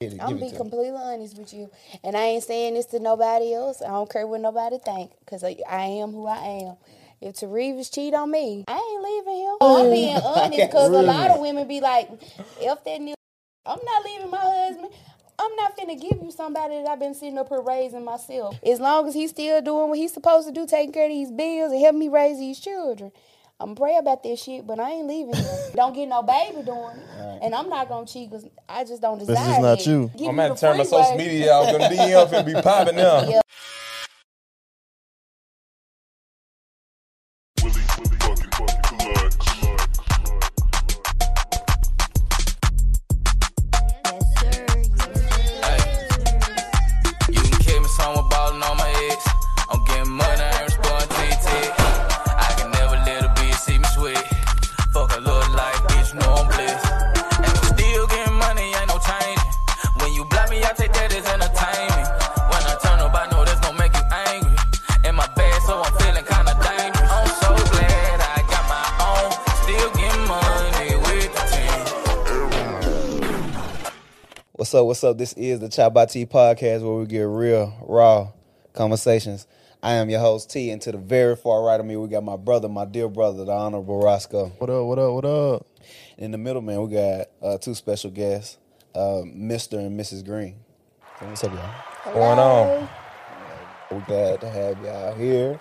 Give it- I'm give it be to me. completely honest with you, and I ain't saying this to nobody else. I don't care what nobody think, cause I, I am who I am. If Terevis cheat on me, I ain't leaving him. I'm being honest, cause a lot of women be like, "If that nigga, I'm not leaving my husband." I'm not finna give you somebody that I've been sitting up here raising myself. As long as he's still doing what he's supposed to do, taking care of these bills and helping me raise these children. I'm pray about this shit, but I ain't leaving don't get no baby doing it. And I'm not gonna cheat because I just don't desire This is not that. you. Give I'm me gonna turn my social media out. Them DM finna be popping now. Yeah. What's up? This is the Chop by T podcast where we get real, raw conversations. I am your host T, and to the very far right of me, we got my brother, my dear brother, the Honorable Roscoe. What up? What up? What up? In the middle, man, we got uh, two special guests, uh, Mr. and Mrs. Green. So what's up, y'all? Going on. We're glad to have y'all here.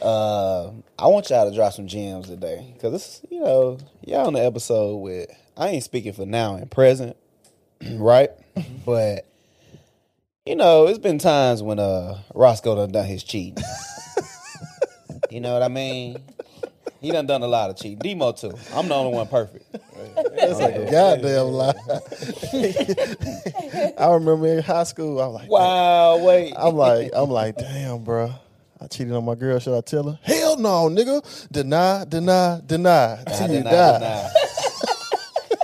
Uh, I want y'all to drop some gems today because this, you know, y'all on the episode with. I ain't speaking for now and present, right? but you know, it's been times when uh Roscoe done done his cheating. you know what I mean? He done done a lot of cheating. Demo too. I'm the only one perfect. That's like a goddamn lie. I remember in high school, I was like, Wow, wait. I'm like, I'm like, damn, bro. I cheated on my girl. Should I tell her? Hell no, nigga. Deny, deny, deny till you deny, die. deny.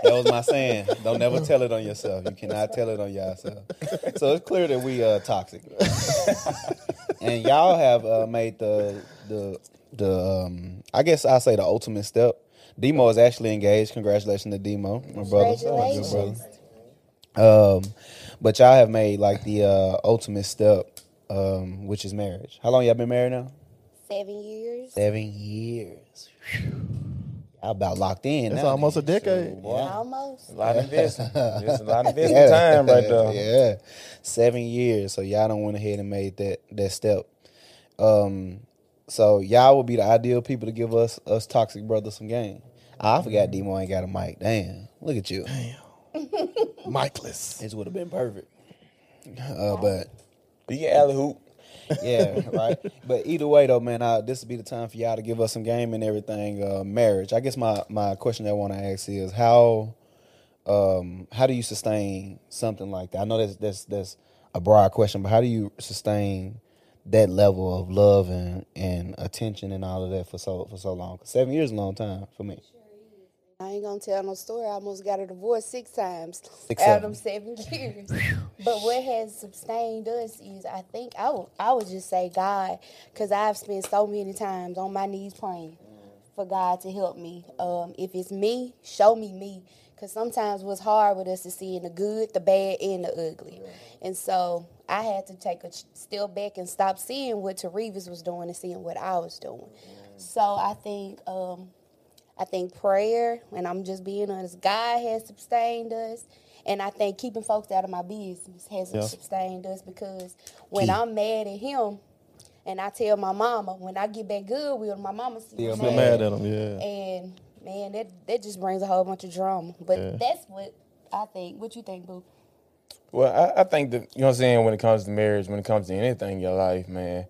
that was my saying. Don't never tell it on yourself. You cannot tell it on yourself. So it's clear that we uh toxic. and y'all have uh, made the the the um I guess I say the ultimate step. Demo is actually engaged. Congratulations to Demo, my brother. My good brother. Congratulations. Um, but y'all have made like the uh, ultimate step, um, which is marriage. How long y'all been married now? Seven years. Seven years. Y'all about locked in. It's now, almost a nigga. decade. Boy. Almost. A lot of investment. It's a lot of investment time right there. Yeah, seven years. So y'all don't went ahead and made that that step. Um, so y'all would be the ideal people to give us us toxic brothers some game. I forgot Demo ain't got a mic. Damn, look at you. micless. This would have been perfect. Uh, but You get alley hoop. Yeah, right. But either way, though, man, uh, this would be the time for y'all to give us some game and everything. Uh, marriage. I guess my my question that I want to ask is how um, how do you sustain something like that? I know that's that's that's a broad question, but how do you sustain that level of love and, and attention and all of that for so for so long? seven years is a long time for me. I ain't gonna tell no story. I almost got a divorce six times Six out of seven years. but what has sustained us is, I think, I would, I would just say God, because I've spent so many times on my knees praying for God to help me. Um, if it's me, show me me. Because sometimes what's hard with us is seeing the good, the bad, and the ugly. And so I had to take a step back and stop seeing what Terevis was doing and seeing what I was doing. So I think um, I think prayer, and I'm just being honest, God has sustained us. And I think keeping folks out of my business has Yeah. sustained us because when I'm mad at him and I tell my mama, when I get back good with him, my mama still Still Still mad. mad at him, yeah. And man, that that just brings a whole bunch of drama. But Yeah. that's what I think. What you think, Boo? Well, I, I think that you know what I'm saying when it comes to marriage, when it comes to anything in your life, man,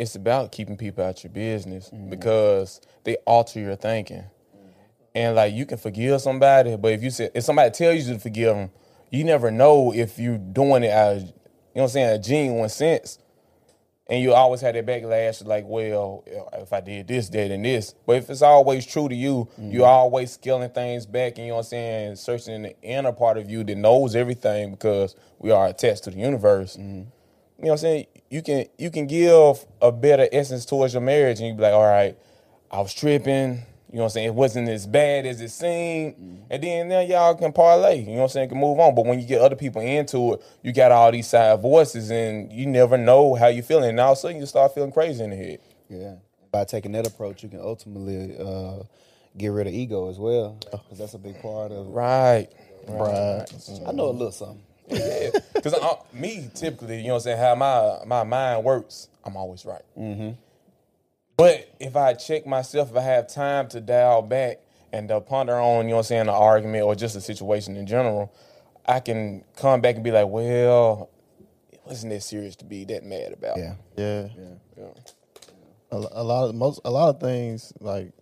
it's about keeping people out your business mm-hmm. because they alter your thinking. And like you can forgive somebody, but if you say if somebody tells you to forgive them, you never know if you're doing it out of, you know what I'm saying, a genuine sense. And you always have that backlash like, well, if I did this, that, and this. But if it's always true to you, you're mm-hmm. always scaling things back and you know what I'm saying, searching the inner part of you that knows everything because we are attached to the universe. Mm-hmm. You know what I'm saying? You can you can give a better essence towards your marriage and you be like, all right, I was tripping, You know what I'm saying? It wasn't as bad as it seemed. And then now y'all can parlay. You know what I'm saying? Can move on. But when you get other people into it, you got all these side voices and you never know how you're feeling. And all of a sudden you start feeling crazy in the head. Yeah. By taking that approach, you can ultimately uh, get rid of ego as well, because that's a big part of. Right. Right. I know a little something. Because me, typically, you know what I'm saying, how my, my mind works, I'm always right. Mm-hmm. But if I check myself, if I have time to dial back and uh, ponder on, you know what I'm saying, an argument or just a situation in general, I can come back and be like, well, it wasn't that serious to be that mad about. Yeah. Yeah. Yeah. A, a lot of most a lot of things like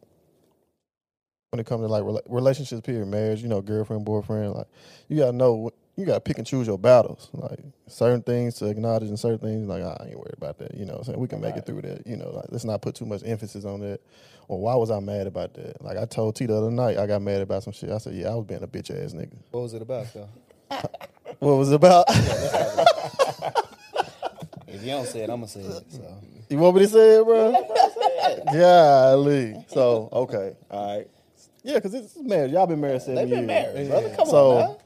when it comes to like rela- relationships, period, marriage, you know, girlfriend, boyfriend, like you gotta know you gotta pick and choose your battles. Like certain things to acknowledge and certain things like ah, I ain't worried about that. You know, what I'm saying we can make it through that. You know, like let's not put too much emphasis on that. Or why was I mad about that? Like I told T the other night, I got mad about some shit. I said, yeah, I was being a bitch ass nigga. What was it about, though? What was it about? If you don't say it, I'm gonna say it. So you want me to say it, bro? Yeah, Golly. So okay, all right. Yeah, because it's marriage. Y'all been married seven they've years. been married, brother. Come So- on, now.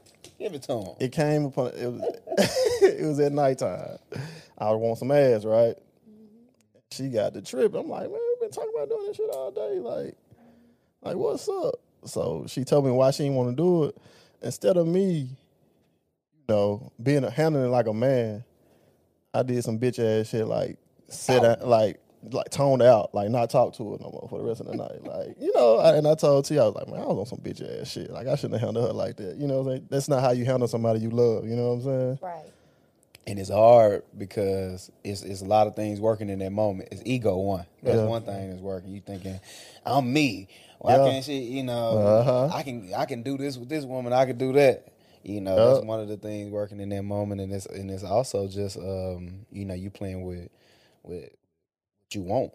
Give it to them. it came upon it was it was at nighttime. I want some ass, right? She got the trip. I'm like, man, we've been talking about doing this shit all day. Like, like what's up? So she told me why she didn't want to do it. Instead of me, you know, being a, handling it like a man, I did some bitch ass shit like sit down, like like toned out, like not talk to her no more for the rest of the night. Like, you know, I, and I told T, I was like, man, I was on some bitch ass shit. Like I shouldn't have handled her like that. You know what I'm saying? That's not how you handle somebody you love, you know what I'm saying? Right. And it's hard because it's it's a lot of things working in that moment. It's ego one. That's Yeah. one thing that's working. You thinking, I'm me. Why Yeah. can't she? You know, Uh-huh. I can I can do this with this woman. I can do that. You know, Yeah. that's one of the things working in that moment, and it's and it's also just um, you know, you playing with with what you want.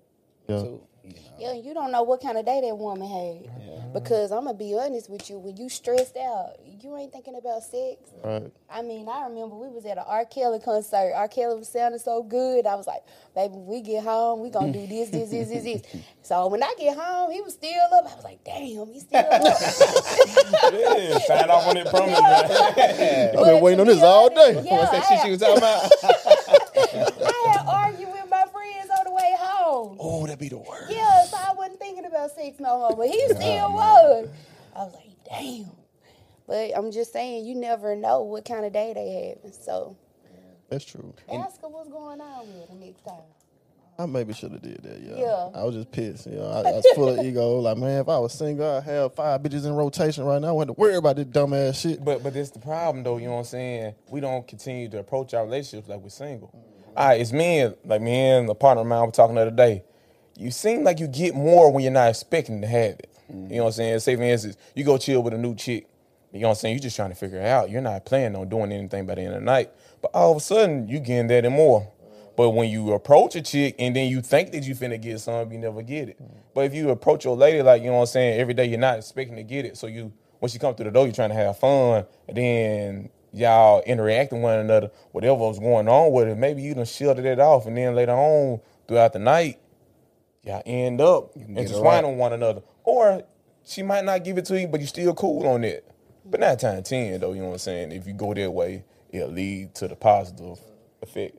Yeah. So, you know, Yeah, you don't know what kind of day that woman had. Because I'm gonna be honest with you, when you stressed out, you ain't thinking about sex. Right. I mean, I remember we was at an R. Kelly concert. R. Kelly was sounding so good. I was like, baby, when we get home, we gonna do this, this, this, this, this. So when I get home, he was still up. I was like, damn, he's still up. Yeah, sign off on that promise, man. I've been waiting on this all day. Yeah, what's that I shit had- she was talking about? I had argued with my friends on the way oh, that'd be the worst. Yeah, so I wasn't thinking about sex no more, but he still was. I was like, damn. But I'm just saying, you never know what kind of day they have. So That's true. ask her what's going on with her next time. I maybe should have did that. Yeah. Yeah. I was just pissed. You know, I, I was full of ego. Like, man, if I was single, I'd have five bitches in rotation right now. I wouldn't have to worry about this dumbass shit. But but that's the problem though, you know what I'm saying? We don't continue to approach our relationships like we're single. All right, it's me and like me and the partner of mine were talking the other day. You seem like you get more when you're not expecting to have it. You know what I'm saying? Say for instance, you go chill with a new chick. You know what I'm saying? You're just trying to figure it out. You're not planning on doing anything by the end of the night. But all of a sudden, you getting that and more. But when you approach a chick and then you think that you finna get some, you never get it. But if you approach your lady like, you know what I'm saying, every day you're not expecting to get it. So you when she come through the door, you're trying to have fun, and then y'all interacting with one another, whatever was going on with it, maybe you done shielded it off, and then later on throughout the night, y'all end up intertwining right. one another. Or she might not give it to you, but you still cool on it. But nine times ten though, you know what I'm saying? If you go that way, it'll lead to the positive effect.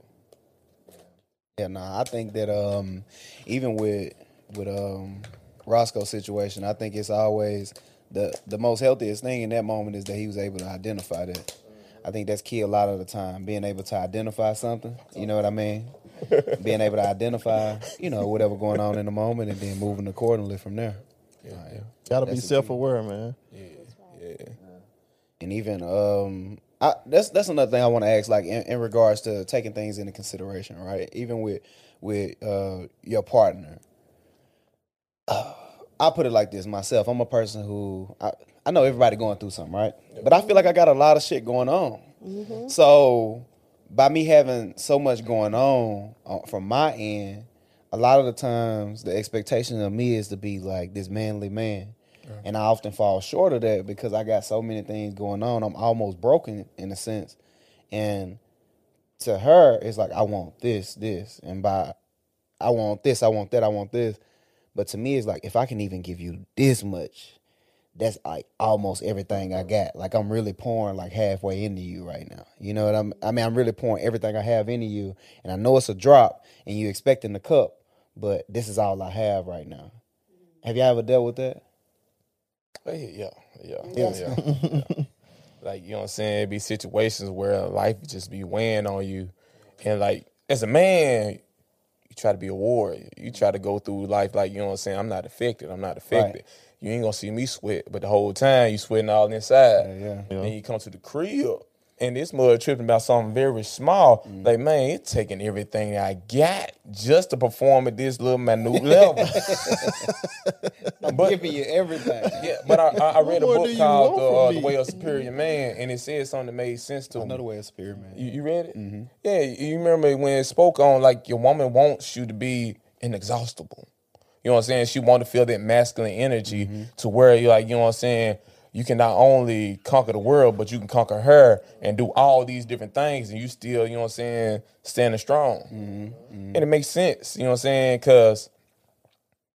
Yeah, nah, I think that um, even with with um, Roscoe's situation, I think it's always the the most healthiest thing in that moment is that he was able to identify that. I think that's key a lot of the time, being able to identify something. You know what I mean? being able to identify, you know, whatever going on in the moment, and then moving accordingly from there. Yeah, Gotta be That's the self aware, man. yeah. And even um, I, that's that's another thing I want to ask, like in, in regards to taking things into consideration, right? Even with with uh, your partner, uh, I put it like this myself. I'm a person who I, I know everybody going through something, right? But I feel like I got a lot of shit going on. So by me having so much going on uh, from my end, a lot of the times the expectation of me is to be like this manly man. And I often fall short of that because I got so many things going on. I'm almost broken in a sense. And to her, it's like, I want this, this. And by I want this, I want that, I want this. But to me, it's like if I can even give you this much, that's like almost everything I got. Like I'm really pouring like halfway into you right now. You know what I'm? I mean, I'm really pouring everything I have into you, and I know it's a drop, and you expecting the cup, but this is all I have right now. Have you ever dealt with that? Hey, yeah, yeah, yeah, yeah. like you know what I'm saying? It'd be situations where life just be weighing on you, and like as a man, you try to be a warrior. You try to go through life like you know what I'm saying. I'm not affected. I'm not affected. You ain't gonna see me sweat, but the whole time you sweating all inside. Yeah, yeah. Then you come to the crib. And this mother tripping about something very small. Mm. Like, man, it's taking everything I got just to perform at this little minute level. I'm But- giving you everything. Yeah, but I, I, I read a book called the, uh, the? Way of Superior Man, and it said something that made sense to me. Another way of spirit, man. You, you read it? Yeah, you remember when it spoke on like your woman wants you to be inexhaustible. You know what I'm saying? She want to feel that masculine energy mm-hmm. to where you like, you know what I'm saying? You can not only conquer the world, but you can conquer her and do all these different things, and you still, you know what I'm saying, standing strong. Mm-hmm. And it makes sense, you know what I'm saying? Because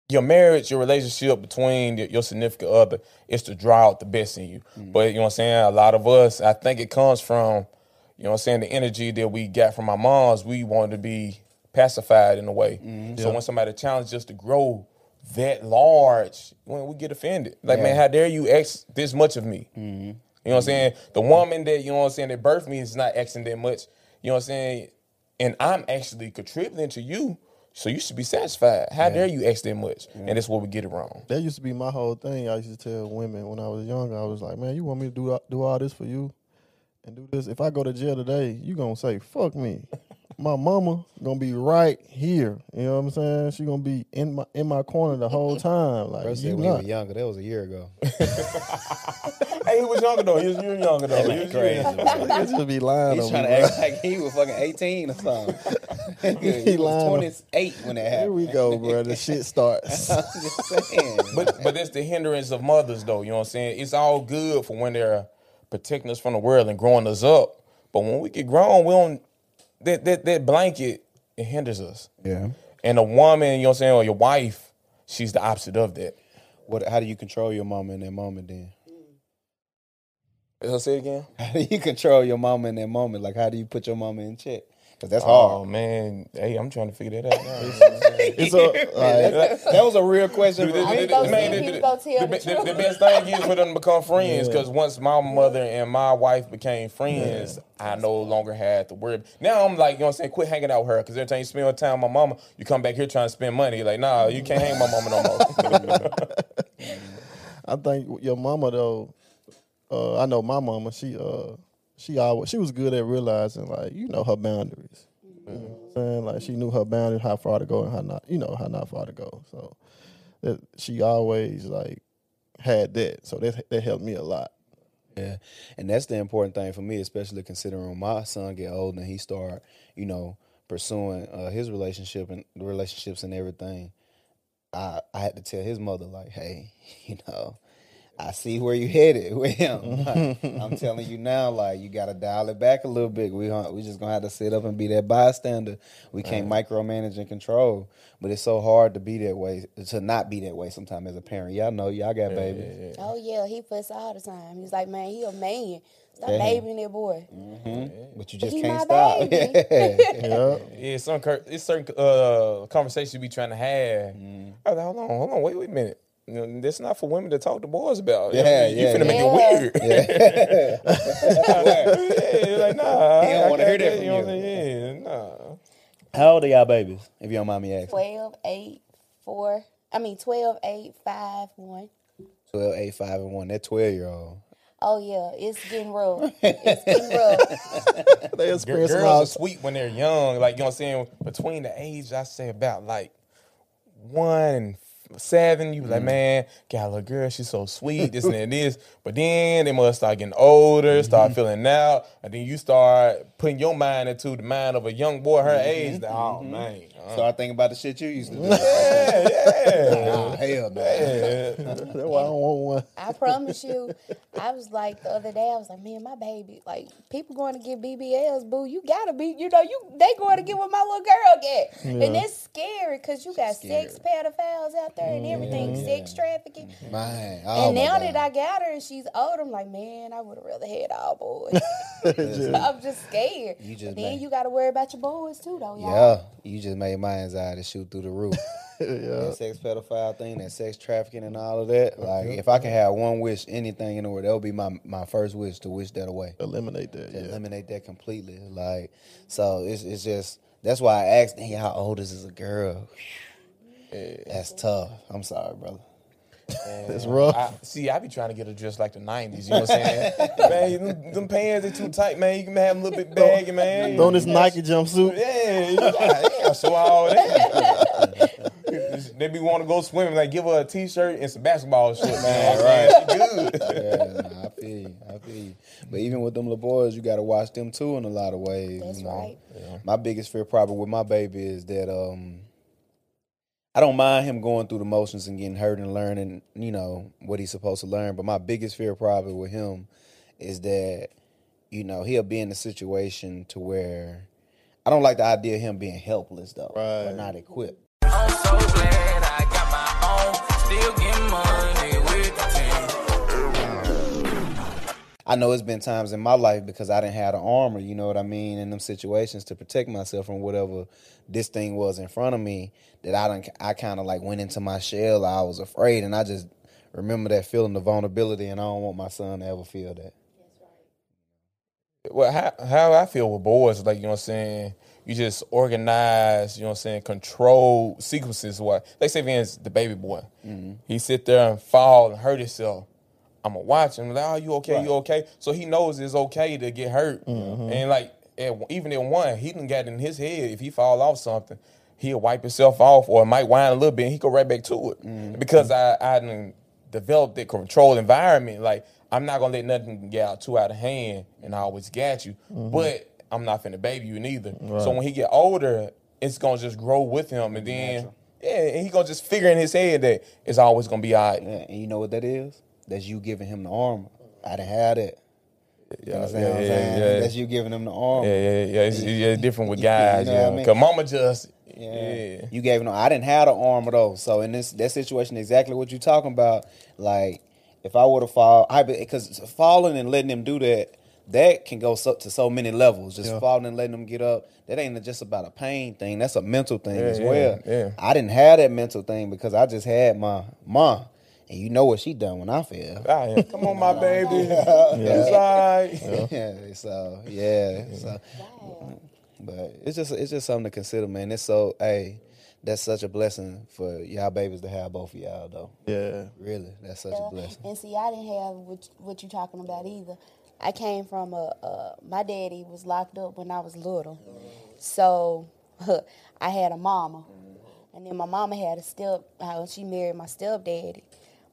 your marriage, your relationship between your, your significant other is to draw out the best in you. Mm-hmm. But you know what I'm saying? A lot of us, I think it comes from, you know what I'm saying, the energy that we got from our moms. We want to be pacified in a way. Mm-hmm. So when somebody challenges us to grow that large, when we get offended. Like, man, how dare you ask this much of me? Mm-hmm. You know what I'm saying? The woman that, you know what I'm saying, that birthed me is not asking that much. You know what I'm saying? And I'm actually contributing to you. So you should be satisfied. How dare you ask that much? And that's where we get it wrong. That used to be my whole thing. I used to tell women when I was younger, I was like, man, you want me to do do all this for you and do this? If I go to jail today, you gonna say, fuck me. My mama gonna be right here. You know what I'm saying? She gonna be in my in my corner the whole time. Like Bro you when you were not. younger. That was a year ago. Hey, he was younger though. He was you were younger though. He was Crazy. Niggas just be lying He's on trying me. to bro. act like he was fucking 18 or something. he He was lying. 28 when that happened. Here happened. we go, bro. The shit starts. I'm just saying. But but that's the hindrance of mothers though. You know what I'm saying? It's all good for when they're protecting us from the world and growing us up. But when we get grown, we don't that that, that blanket it hinders us. yeah. And a woman, you know what I'm saying, or your wife, she's the opposite of that. What? How do you control your mama in that moment? Then Let's say it again. how do you control your mama in that moment? Like how do you put your mama in check? Because that's Oh hard. man, hey, I'm trying to figure that out now. It's a like, that was a real question. for The- me. the- the- man, the- the- the- the the- truth. the best thing is for them to become friends because once my mother and my wife became friends, I no longer had to worry. Now I'm like, you know what I'm saying, quit hanging out with her because every time you spend time with my mama, you come back here trying to spend money. You're like, nah, you can't hang with my mama no more. I think your mama though. Uh, I know my mama. She uh, she always she was good at realizing like you know her boundaries. You know like she knew her boundaries, how far to go and how not. You know how not far to go. So that she always like had that. So that that helped me a lot. Yeah, and that's the important thing for me, especially considering my son get old and he start, you know, pursuing uh, his relationship and relationships and everything. I I had to tell his mother like, hey, you know, I see where you headed with him. I'm telling you now, like you got to dial it back a little bit. We we just gonna have to sit up and be that bystander. We can't micromanage and control, but it's so hard to be that way, to not be that way. Sometimes as a parent, y'all know, y'all got babies. Oh yeah, he fuss all the time. He's like, man, he a man. Stop Yeah. babying that boy. But you just He can't stop. baby. Yeah. yeah, some cur- it's certain uh, conversations you be trying to have. Mm-hmm. I was like, hold on, hold on, wait, wait a minute. You know, that's not for women to talk to boys about. Yeah, you, you yeah, finna make it weird. yeah, like nah. He don't wanna hear that from You know you. what I'm saying? Yeah, nah. How old are y'all babies? If you don't mind me asking. 12, 8, 4. I mean 12, 8, 5, 1. 12, 8, 5, and 1. That 12 year old. Oh yeah, it's getting rough. It's getting rough. They Gir- Girls are sweet when they're young. Like, you know what I'm saying? Between the age, I say about like one and seven, you be Mm. like, man, got a little girl, she's so sweet, this and that, this. But then they must start getting older, Mm-hmm. start feeling out, and then you start putting your mind into the mind of a young boy her Mm-hmm. age. Like, oh, man. uh, Start thinking about the shit you used to do. yeah, yeah. Nah, hell no. yeah. That's why I don't want one. I promise you, I was like the other day. I was like, man, my baby, like people going to get BBLs, boo. You gotta be, you know, you they going to get what my little girl get, and it's scary because you got sex pedophiles out there. There and everything, mm-hmm. sex trafficking. Mm-hmm. Man, oh and now God. that I got her and she's older, I'm like, man, I would have rather had all boys. I'm just scared. You just then made- you got to worry about your boys too, though, y'all. Yeah, you just made my anxiety shoot through the roof. That sex pedophile thing, that sex trafficking and all of that. Like, if I could have one wish, anything in the world, that would be my, my first wish to wish that away. Eliminate that. Yeah. eliminate that completely. Like, so it's it's just that's why I asked, hey, how old is this a girl? That's tough. I'm sorry, brother. It's rough. I, see, I be trying to get her dressed like the '90s. You know what I'm saying? man, them, them pants are too tight, man. You can have them a little bit baggy, man. Throw this Nike jumpsuit. Yeah, you got, you got show all that. they be want to go swimming. Like, give her a t-shirt and some basketball shit, man. right, she good. Yeah, nah, I feel you. I feel you. But even with them little boys, you got to watch them too in a lot of ways. That's you know? right. My biggest fear problem with my baby is that um, I don't mind him going through the motions and getting hurt and learning, you know, what he's supposed to learn. But my biggest fear probably with him is that, you know, he'll be in a situation to where I don't like the idea of him being helpless though, or Right. not equipped. I know it's been times in my life because I didn't have the armor, you know what I mean, in them situations to protect myself from whatever this thing was in front of me. That I don't, I kind of like went into my shell. I was afraid, and I just remember that feeling of vulnerability, and I don't want my son to ever feel that. well, how how I feel with boys, like you know what I'm saying, you just organize, you know what I'm saying, control sequences. What they say, instance, the baby boy, mm-hmm. he sit there and fall and hurt himself. I'm gonna watch him. Like, oh, you okay? You okay? So he knows it's okay to get hurt, and like at, even at one, he didn't get in his head. If he fall off something, he'll wipe himself off, or it might whine a little bit. and He go right back to it because I I done developed that controlled environment. Like I'm not gonna let nothing get out too out of hand, and I always got you. But I'm not finna baby you neither. So when he get older, it's gonna just grow with him, and then yeah, and he gonna just figure in his head that it's always gonna be alright. Yeah, and you know what that is? That's you giving him the armor. I didn't have that. You understand what I'm yeah, saying? yeah. That's you giving him the armor. Yeah, yeah, yeah. It's, yeah, different with You- you guys. know what I yeah, mean? cause mama just Yeah. yeah. You gave no. I didn't have the armor though. So in this that situation, exactly what you're talking about. Like if I would have fall, I because falling and letting them do that, that can go so, to so many levels. Just falling and letting them get up. That ain't just about a pain thing. That's a mental thing Yeah, as yeah, well. yeah. I didn't have that mental thing because I just had my mom. And you know what she done when I fell. Ah, yeah. Come on, my baby. It's all right. yeah. So yeah. So, but it's just it's just something to consider, man. It's so hey, that's such a blessing for y'all babies to have both of y'all though. Yeah. Really, that's such Yeah, a blessing. And see, I didn't have what, what you talking about either. I came from a, a my daddy was locked up when I was little, so I had a mama, and then my mama had a step. How she married my stepdaddy,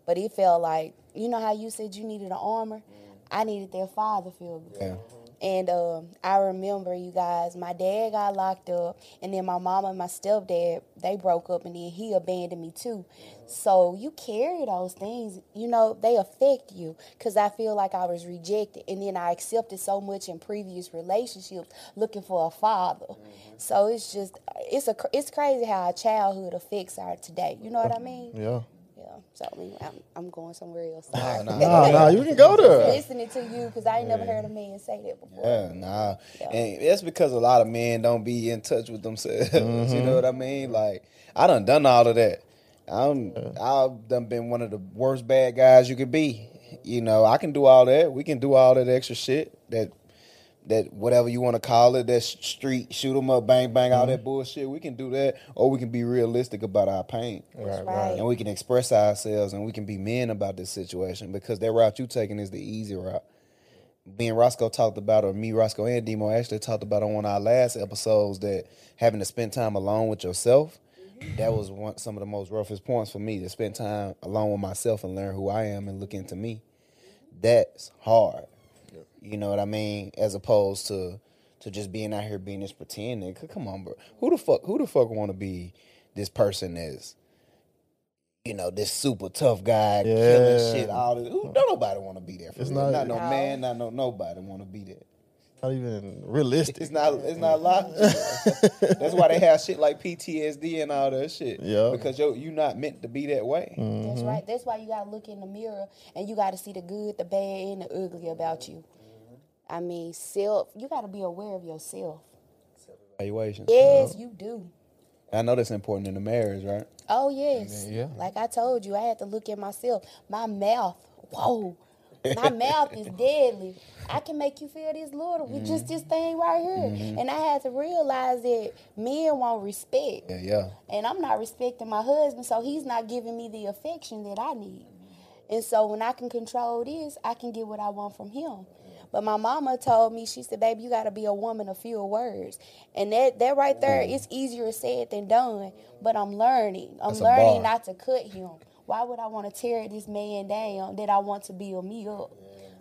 but it felt like you know how you said you needed an armor. Mm-hmm. I needed their father figure. Yeah. Mm-hmm. And um, I remember you guys, my dad got locked up, and then my mom and my stepdad they broke up, and then he abandoned me too. Mm-hmm. So you carry those things, you know, they affect you. Cause I feel like I was rejected, and then I accepted so much in previous relationships, looking for a father. So it's just, it's a, it's crazy how our childhood affects our today. You know what I mean? Yeah. Yeah. So I mean, I'm, I'm going somewhere else. Sorry. nah. Nah, nah, you can go there. Listening to you, cause I ain't never heard a man say that before. Yeah, nah. Yeah. And that's because a lot of men don't be in touch with themselves. You know mm-hmm. what I mean? Like I done done all of that. I'm I've done been one of the worst bad guys you could be. You know, I can do all that. We can do all that extra shit. That that whatever you want to call it, that sh- street shoot 'em up, bang bang, all mm-hmm. that bullshit. We can do that, or we can be realistic about our pain. That's right. and we can express ourselves and we can be men about this situation because that route you taking is the easy route. Me and Roscoe talked about, or me, Roscoe, and Demo actually talked about on one of our last episodes that having to spend time alone with yourself. Mm-hmm. That was one some of the most roughest points for me to spend time alone with myself and learn who I am and look into me. That's hard. You know what I mean? As opposed to to just being out here being this pretend nigga. Come on, bro. Who the fuck who the fuck wanna be this person is, you know, this super tough guy killing shit all this. Who, don't nobody want to be there. For It's not- not, no No. man, not no nobody want to be there. not even realistic. It's not. It's not logical. That's why they have shit like PTSD and all that shit. Yeah. Because yo, you not meant to be that way. Mm-hmm. That's right. That's why you gotta look in the mirror and you gotta see the good, the bad, and the ugly about you. I mean, self. You gotta be aware of yourself. Evaluation. Yes, you do. I know that's important in the marriage, right? Oh yes. Yeah. Like I told you, I had to look at myself. My mouth. Whoa. My mouth is deadly. I can make you feel this little with just mm-hmm. this thing right here. Mm-hmm. And I had to realize that men want respect. Yeah, yeah. And I'm not respecting my husband, so he's not giving me the affection that I need. And so when I can control this, I can get what I want from him. But my mama told me, she said, baby, you gotta be a woman of few words. And that that right there, mm-hmm. it's easier said than done. But I'm learning. I'm That's learning not to cut him. Why would I want to tear this man down that I want to build me up?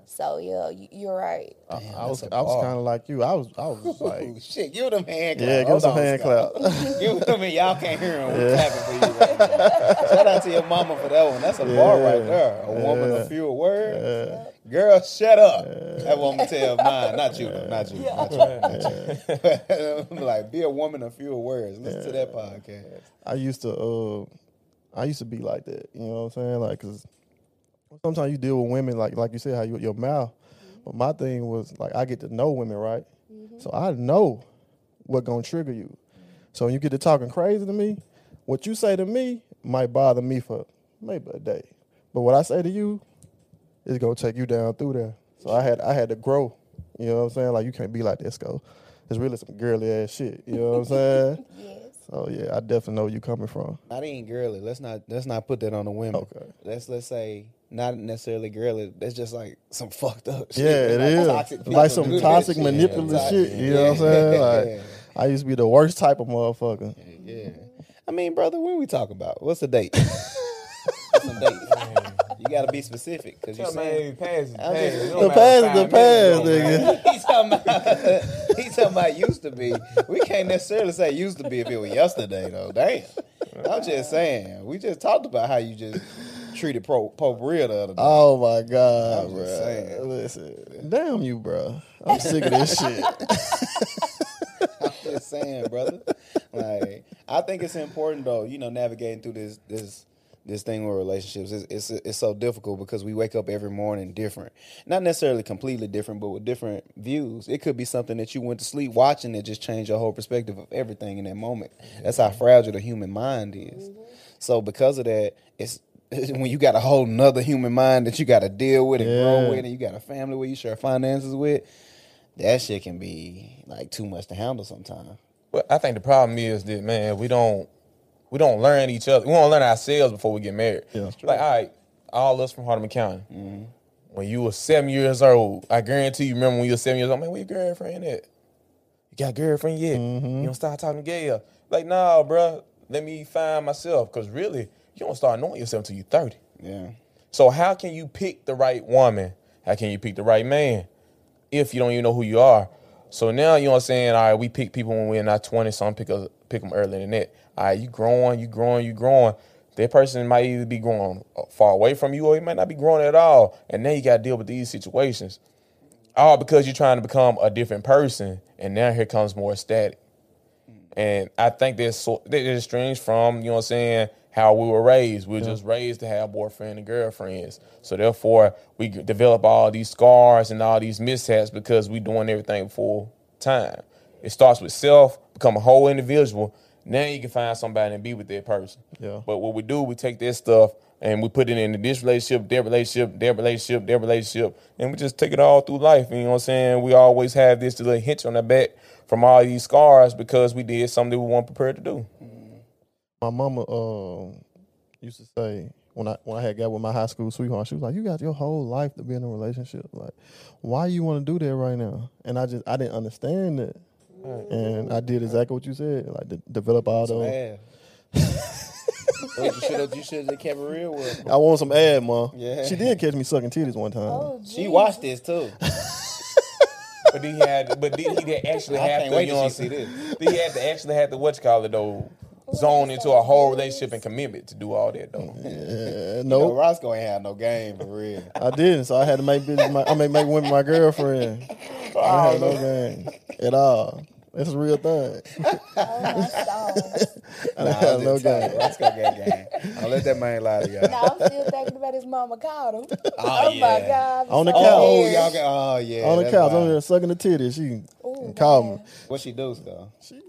So yeah, you, you're right. I, I was a I was kind of like you. I was I was like, Ooh, shit, give them hand clap. yeah, give Hold us a hand Scott. clap. Give them, y'all can't hear him. We're clapping for you. Right now. Shout out to your mama for that one. That's a bar right there. A woman of few words. Girl, shut up. That woman tell mine, not you, though, not you, not you. I'm like, be a woman of few words. Listen to that podcast. I used to uh I used to be like that. You know what I'm saying? Like, cause sometimes you deal with women like like you said how you your mouth. But my thing was like I get to know women, right? So I know what gonna trigger you. So when you get to talking crazy to me, what you say to me might bother me for maybe a day. But what I say to you is gonna take you down through there. So I had I had to grow. You know what I'm saying? Like you can't be like this, go. It's really some girly ass shit. You know what I'm saying? Yes. So yeah, I definitely know where you coming from. Not even girly. Let's not let's not put that on the women. Okay. Let's let's say not necessarily girly. That's just like some fucked up shit. Yeah, it Like is. toxic like some toxic, shit. manipulative Toxic. shit. You know what I'm saying? Like, I used to be the worst type of motherfucker. Yeah. I mean, brother, what we talking about? What's the date? What's the date? You gotta be specific because you saying pass pass just- it. It The past is the past, nigga. he's talking about he's talking about used to be. We can't necessarily say used to be if it was yesterday though. Damn. I'm just saying. We just talked about how you just treated Pro, Pope Real the other day. Oh my god, I'm bro! just saying. Listen, damn you, bro. I'm sick of this shit. I'm just saying, brother. Like, I think it's important though, you know, navigating through this this this thing with relationships. It's, it's it's so difficult because we wake up every morning different, not necessarily completely different, but with different views. It could be something that you went to sleep watching that just changed your whole perspective of everything in that moment. That's how fragile the human mind is. Mm-hmm. So because of that, it's when you got a whole nother human mind that you got to deal with and grow with, and you got a family where you share finances with. That shit can be like too much to handle sometimes. But I think the problem is that man, we don't we don't learn each other. We don't learn ourselves before we get married. Yeah. Like, all right, all us from Hardeman County. Mm-hmm. When you were seven years old, I guarantee you remember when you were seven years old, man, where your girlfriend at? You got a girlfriend yet? Mm-hmm. You don't start talking to Gail. Like, nah, bruh, let me find myself. Cause really, you don't start knowing yourself until you're 30. Yeah. So how can you pick the right woman? How can you pick the right man if you don't even know who you are? So now you know what I'm saying. All right, we pick people when we're in our 20s. Some pick us, pick them earlier than that. All right, you growing, you growing, you growing. That person might either be growing far away from you, or he might not be growing at all. And now you got to deal with these situations, all because you're trying to become a different person. And now here comes more static. And I think that's so that is strange from, you know what I'm saying, how we were raised. We were just raised to have boyfriend and girlfriends. So therefore we develop all these scars and all these mishaps because we're doing everything full time. It starts with self, become a whole individual. Now you can find somebody and be with that person. Yeah. But what we do, we take this stuff and we put it into this relationship, their relationship, their relationship, their relationship, and we just take it all through life. You know what I'm saying? We always have this little hitch on the back from all these scars because we did something we weren't prepared to do. My mama um used to say when I when I had got with my high school sweetheart, she was like, "You got your whole life to be in a relationship. Like, why you want to do that right now?" And I just I didn't understand it, and I did exactly what you said, like de- develop all those. ass. you should have you should have kept it real with her. I want some ad, ma. Yeah. She did catch me sucking titties one time. Oh, She watched this too. But then he had, but then he did actually I have can't to, wait you know, she what I'm see saying? Then he had to actually have to what you call it though, zone into a whole relationship and commitment to do all that though. Uh, No, no, Roscoe ain't had no game for real. I didn't. So I had to make bitches my, I mean, make women my girlfriend. I have no game at all. It's a real thing. Oh my. I Nah, I'm no game. you, Let's go get game. Don't let that man lie to y'all. No, I'm still thinking about his mama caught him. Oh, Oh, my. God. On the couch. Oh, scared. y'all can. Oh, yeah. on the couch, wild. on there sucking the titty. She Ooh, called man. me. What she do, though? She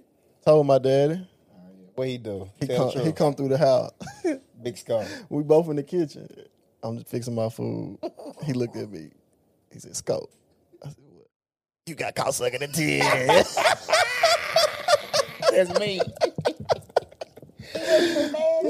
told my daddy. What he do? He Tell come, he come through the house. Big skull. we both in the kitchen. I'm just fixing my food. He looked at me. He said, "Scope." I said, "What?" You got caught sucking the titty. That's me.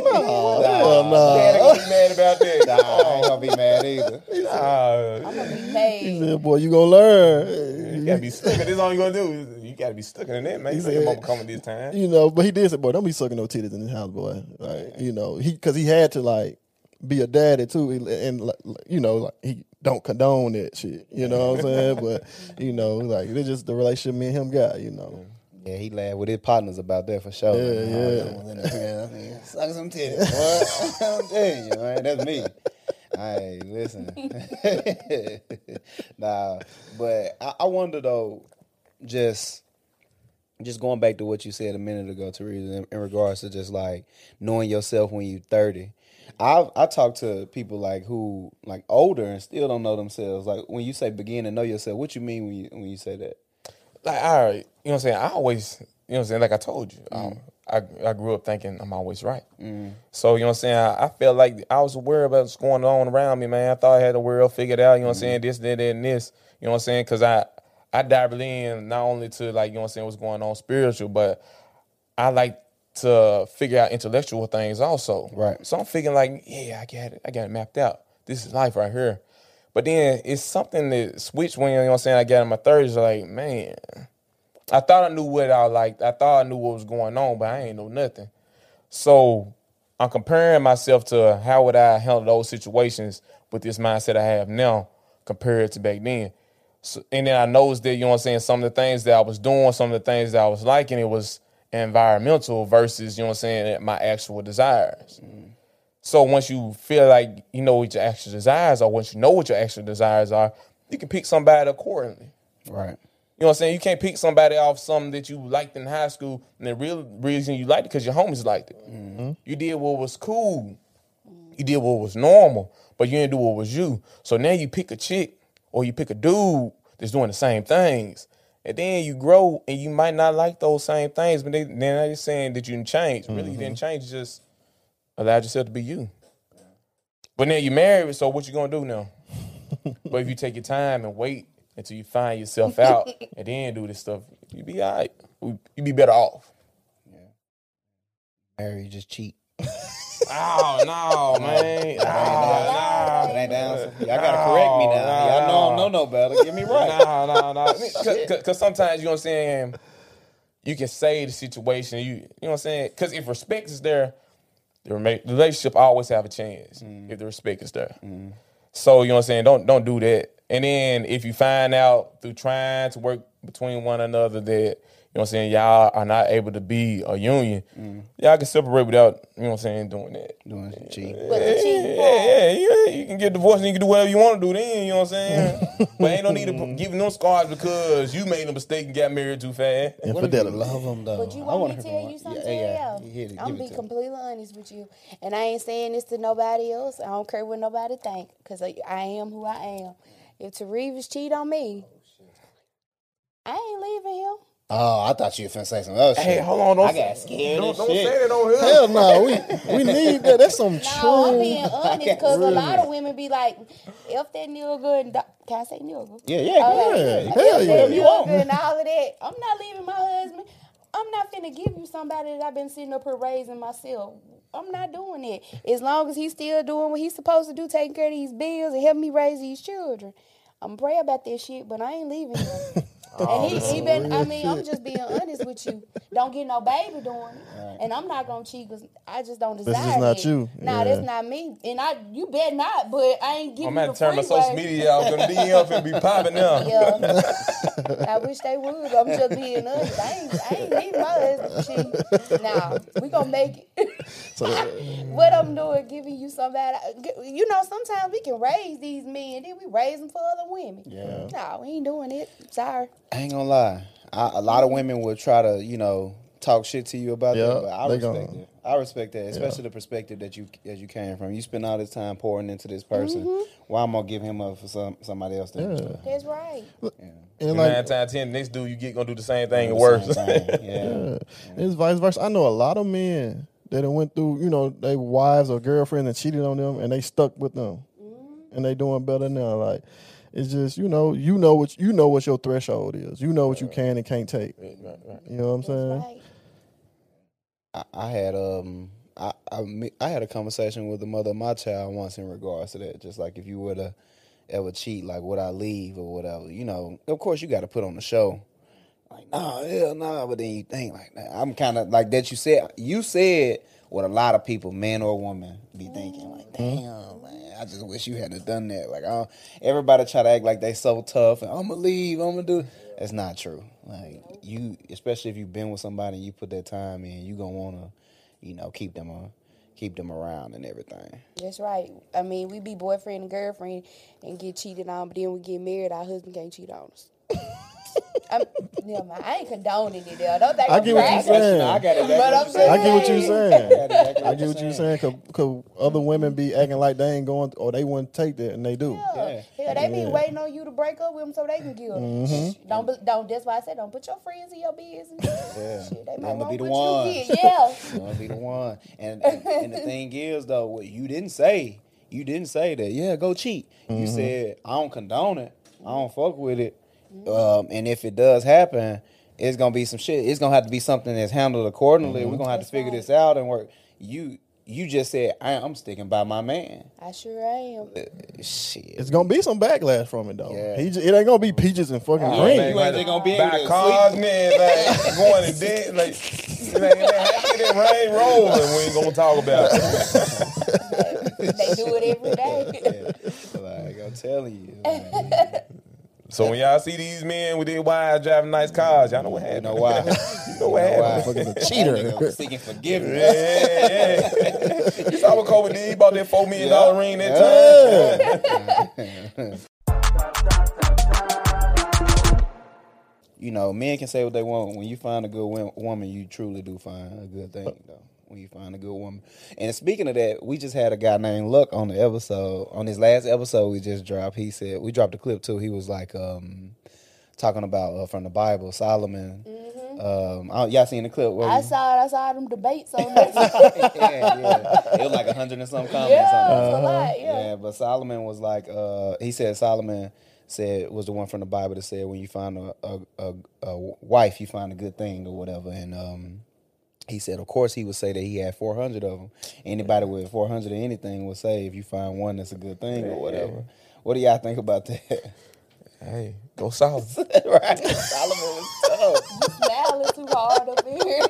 Oh, hell Daddy no. gonna be mad about that. Nah, I ain't gonna be mad either. Nah, I'm gonna be He mad. said, "Boy, you gonna learn." you gotta be stuck. This is all you gonna do. You gotta be stuck in that, man. You He know your said- mama coming this time. You know, but he did say, "Boy, don't be sucking no titties in this house, boy." Like, you know, he because he had to like be a daddy too, and, and like, you know, like he don't condone that shit. You know what I'm saying? But you know, like it's just the relationship me and him got. You know, Yeah, he laughed with his partners about that for sure. Yeah, oh, yeah. yeah. Suck some titties. What? I'm telling you, man. That's me. Hey, listen. nah, but I, I wonder though, just just going back to what you said a minute ago, Terevis, in, in regards to just like knowing yourself when you're 30. I I talk to people like who like older and still don't know themselves. Like when you say begin to know yourself, what you mean when you when you say that? Like all right, you know what I'm saying? I always, you know what I'm saying, like I told you, um, mm. I I grew up thinking I'm always right. Mm. So, you know what I'm saying? I, I felt like I was aware about what's going on around me, man. I thought I had the world figured out, you know what I'm saying? Mm. This, that, that, and this, you know what I'm saying? Because I, I dabbled in not only to like, you know what I'm saying, what's going on spiritual, but I like to figure out intellectual things also. Right. So I'm figuring like, yeah, I got it. I got it mapped out. This is life right here. But then it's something that switched when, you know what I'm saying, I got in my 30s, like, man, I thought I knew what I liked. I thought I knew what was going on, but I ain't know nothing. So I'm comparing myself to how would I handle those situations with this mindset I have now compared to back then. So, and then I noticed that, you know what I'm saying, some of the things that I was doing, some of the things that I was liking, it was environmental versus, you know what I'm saying, my actual desires. Mm. So once you feel like you know what your actual desires are, once you know what your actual desires are, you can pick somebody accordingly. Right. You know what I'm saying? You can't pick somebody off something that you liked in high school, and the real reason you liked it because your homies liked it. Mm-hmm. You did what was cool. You did what was normal, but you didn't do what was you. So now you pick a chick or you pick a dude that's doing the same things. And then you grow and you might not like those same things, but they, they're not just saying that you didn't change. Really, you didn't mm-hmm. change, just allowed yourself to be you. But now you're married, so what you gonna do now? but if you take your time and wait until you find yourself out and then do this stuff, you be all right. You be better off. Yeah. You just cheat. Oh no, man. Oh, ain't the. Y'all gotta correct me oh, now. No, Y'all know I no. know no better. Get me right. no, no, no. Because sometimes you know what I'm saying. You can say the situation. You you know what I'm saying. Because if respect is there, the relationship always have a chance. Mm-hmm. If the respect is there. So you know what I'm saying. Don't don't do that. And then if you find out through trying to work between one another that know what I'm saying y'all are not able to be a union, mm. y'all can separate without you know what I'm saying doing that. Doing some. But cheating part, Yeah, yeah, yeah. You can get divorced and you can do whatever you want to do then, you know what I'm saying? but ain't no need to give them scars because you made a mistake and got married too fast. infidelity. Love them though. But you want wanna me to tell you something, Yeah, yeah. yeah, You hit it. I'm Give it be completely honest with you, and I ain't saying this to nobody else. I don't care what nobody think, cause I, I am who I am. If Terevis cheat on me, oh, I ain't leaving him. Oh, I thought you were finna say some other Hey, shit. hold on. Don't I got scared Don't, and don't say that on here. Hell no, we we need that. That's some No, I'm true. being honest, cause a lot of women be like, "If that nigga and do- can I say nigga? Yeah, yeah, go Okay. ahead. If Hell that yeah. nigga and all of that, I'm not leaving my husband. I'm not finna give you somebody that I've been sitting up here raising myself. I'm not doing it. As long as he's still doing what he's supposed to do, taking care of these bills and helping me raise these children. I'm pray about this shit, but I ain't leaving him. And he, he been, I mean, I'm just being honest with you. Don't get no baby doing it. And I'm not going to cheat because I just don't desire just not it. you. Nah, Yeah. that's not me. And I, you bet not, but I ain't giving I'm you about the to turn my social media out. I'm Gonna DM and be popping now. Yeah. I wish they would. I'm just being honest. I ain't, I ain't need my husband to cheat. Nah, we gonna make it. So, what I'm doing, giving you somebody. You know, sometimes we can raise these men, then we raise them for other women. Yeah. No, we ain't doing it. Sorry. I ain't gonna lie. I, a lot of women will try to, you know, talk shit to you about Yeah, that, but I respect gonna- it. I respect that, especially the perspective that you that you came from. You spend all this time pouring into this person. Mm-hmm. Why I'm gonna give him up for some somebody else? To Yeah. That's right. and And like, nine times ten, next dude you get gonna do the same thing and Do worse. thing. Yeah. Yeah. It's vice versa. I know a lot of men that have went through, you know, they wives or girlfriends and cheated on them and they stuck with them. And they doing better now. Like it's just, you know, you know what you know what your threshold is. You know what you can and can't take. You know what I'm saying? I, I had um I, I I had a conversation with the mother of my child once in regards to that. Just like if you were to ever cheat, like would I leave or whatever? You know, of course you got to put on the show. Like nah, hell nah. But then you think like that. I'm kind of like that. You said you said what a lot of people, man or woman, be thinking like, damn man, I just wish you hadn't done that. Like I, everybody try to act like they so tough and I'm gonna leave. I'm gonna do. That's not true. Like you, especially if you've been with somebody and you put that time in, you gonna wanna, you know, keep them uh, keep them around and everything. That's right. I mean, we be boyfriend and girlfriend and get cheated on, but then we get married, our husband can't cheat on us. I'm, never mind. I ain't condoning it, though. Don't think I I'm get what you're saying. I got it. But I'm I get what you're saying. exactly I get what you're saying. Cause other women be acting like they ain't going or they wouldn't take that and they do. Yeah. Hell, they be waiting on you to break up with them so they can kill them. Mm-hmm. Don't, be- don't. That's why I said don't put your friends in your business. Yeah. Shit, they I'm might gonna want be to the one. Yeah, I'm You wanna be the one. And, and and the thing is though, what you didn't say, you didn't say that. Yeah, go cheat. You said I don't condone it. I don't fuck with it. Um, and if it does happen, it's gonna be some shit. It's gonna have to be something that's handled accordingly. We're gonna have to figure this out and work. You you just said I, I'm sticking by my man. I sure am. Shit. It's gonna be some backlash from it though. Yeah. He j- it ain't gonna be peaches and fucking Oh, green. man, you ain't just gonna be able Buy to cars, man, like going to dead, like, like, like it rain rolling. We ain't gonna talk about it. they do it every day. like I'm telling you. like, So when y'all see these men with their wives driving nice cars, y'all know what you happened. know why? You know what happened. Why? A cheater. That nigga seeking forgiveness. Yeah, yeah, yeah. You saw what Kobe did? He bought that four million dollar ring that time. you know, men can say what they want. When you find a good woman, you truly do find a good thing, though. When you find a good woman. And speaking of that, we just had a guy named Luck on the episode. On his last episode we just dropped, he said we dropped a clip too. He was like um talking about uh, from the Bible, Solomon. Um, I, y'all seen the clip? Where Mm-hmm. I we- saw it. I saw them debates on that. yeah, yeah. It was like a hundred and some comments. yeah, on it. a lot. Yeah. Yeah, but Solomon was like, uh, he said Solomon said was the one from the Bible that said when you find a a, a, a wife, you find a good thing or whatever. And um, he said, of course, he would say that he had four hundred of them. Anybody with four hundred or anything would say if you find one that's a good thing or whatever. What do y'all think about that? Hey, go solid. right, Solomon was tough. Smiling too hard up in here.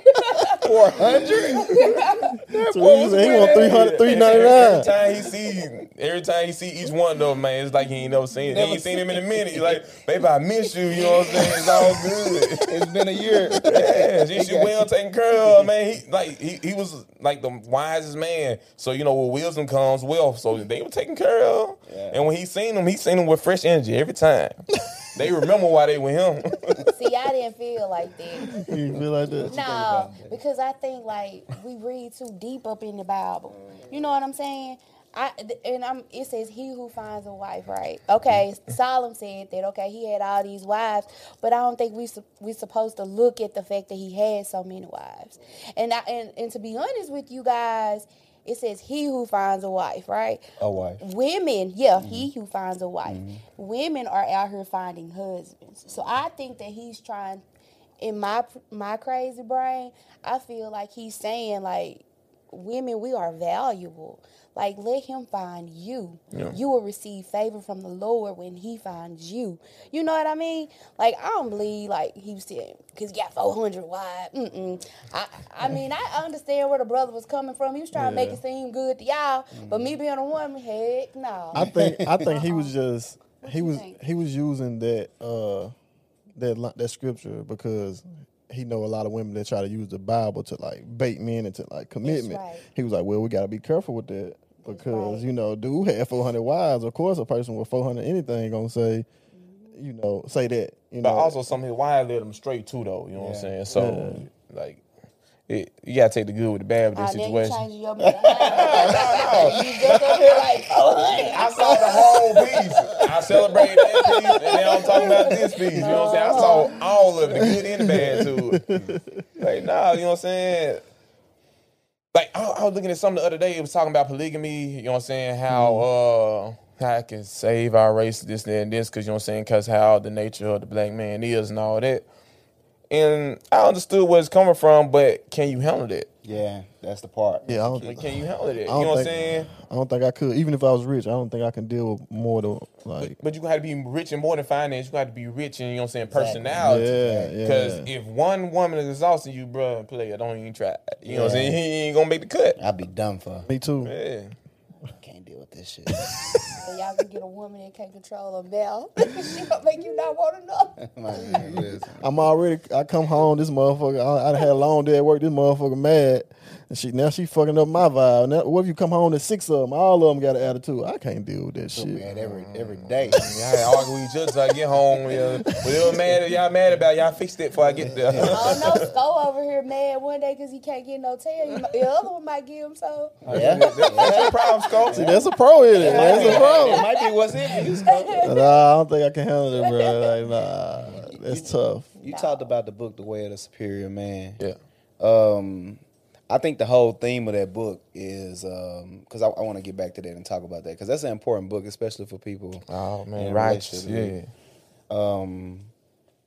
Four hundred. So he, said he want 300, 399. Every time he see, every time he see each one of them, man, it's like he ain't never seen. He ain't seen him in a minute. He's like, baby, I miss you. You know what I'm saying? It's all good. It's been a year. Yeah, she, she well taken care of, man. He like he, he was like the wisest man. So you know, with wisdom comes wealth. So they were taken care of. And when he seen them, he seen them with fresh energy every time. They remember why they with him. See, I didn't feel like that. You feel like that? No, because I think like we read too deep up in the Bible. You know what I'm saying? I and I'm. It says he who finds a wife, right? Okay, Solomon said that. Okay, he had all these wives, but I don't think we su- we supposed to look at the fact that he had so many wives. And I, and and to be honest with you guys, it says he who finds a wife, right? A wife. Women, yeah, he mm-hmm. who finds a wife. Mm-hmm. Women are out here finding husbands. So I think that he's trying in my my crazy brain, I feel like he's saying like women we are valuable. Like, let him find you. Yeah. You will receive favor from the Lord when he finds you. You know what I mean? Like, I don't believe, like, he was saying, because he got 400 wide. Mm-mm. I, I mean, I understand where the brother was coming from. He was trying to make it seem good to y'all. But me being a woman, heck no. I think I think he was just he was think? he was using that uh that that scripture because he know a lot of women that try to use the Bible to like bait men into like commitment. right. He was like, well, we got to be careful with that because right. you know, dude had four hundred wives. Of course, a person with four hundred anything gonna say, you know, say that. You But know, also some of his wives led him straight too though. You know what I'm saying? So like it, you gotta take the good with the bad with Ah, this now you situation. changing your mind. You just up here like, oh, I saw the whole piece. I celebrated that piece, and now I'm talking about this piece. You know what I'm saying? I saw all of it, the good and the bad too. Like, nah, you know what I'm saying? Like, I, I was looking at something the other day. It was talking about polygamy. You know what I'm saying? How uh how I can save our race, this, that, and this, because you know what I'm saying? Because how the nature of the black man is and all that. And I understood where it's coming from, but can you handle that? Yeah, that's the part. yeah, I don't, Like, can you handle it? You I know don't what I'm think saying? I don't think I could. Even if I was rich, I don't think I can deal with more than like. But you gotta be rich in more than finance. You gotta be rich in, you know what I'm saying, personality. Yeah, yeah. Because if one woman is exhausting you, bro, player, don't even try. You know what I'm saying? He ain't gonna make the cut. I'd be done for. Me too. Yeah. Can't deal with this shit. So y'all can get a woman that can't control a mouth. she gonna make you not want to know. Man, listen. I'm already. I come home. This motherfucker. I, I had a long day at work. This motherfucker mad, and she now she fucking up my vibe. Now, what if you come home to six of them? All of them got an attitude. I can't deal with that shit. Man, every every day. Yeah, I argue with each other till I get home. Yeah. Whatever mad y'all mad about, y'all fixed it before I get there. Oh no, Sko over here mad one day because he can't get no tail. The other one might give him so. Yeah, That's your problem, Scope. See, that's a pro in it. That's a it pro. might be what's in you. Scott. Nah, I don't think I can handle it, bro. Like, nah, that's tough. You talked about the book, The Way of the Superior Man. Yeah. Um, I think the whole theme of that book is because I, I want to get back to that and talk about that because that's an important book, especially for people. Oh man, righteous. Yeah. Um,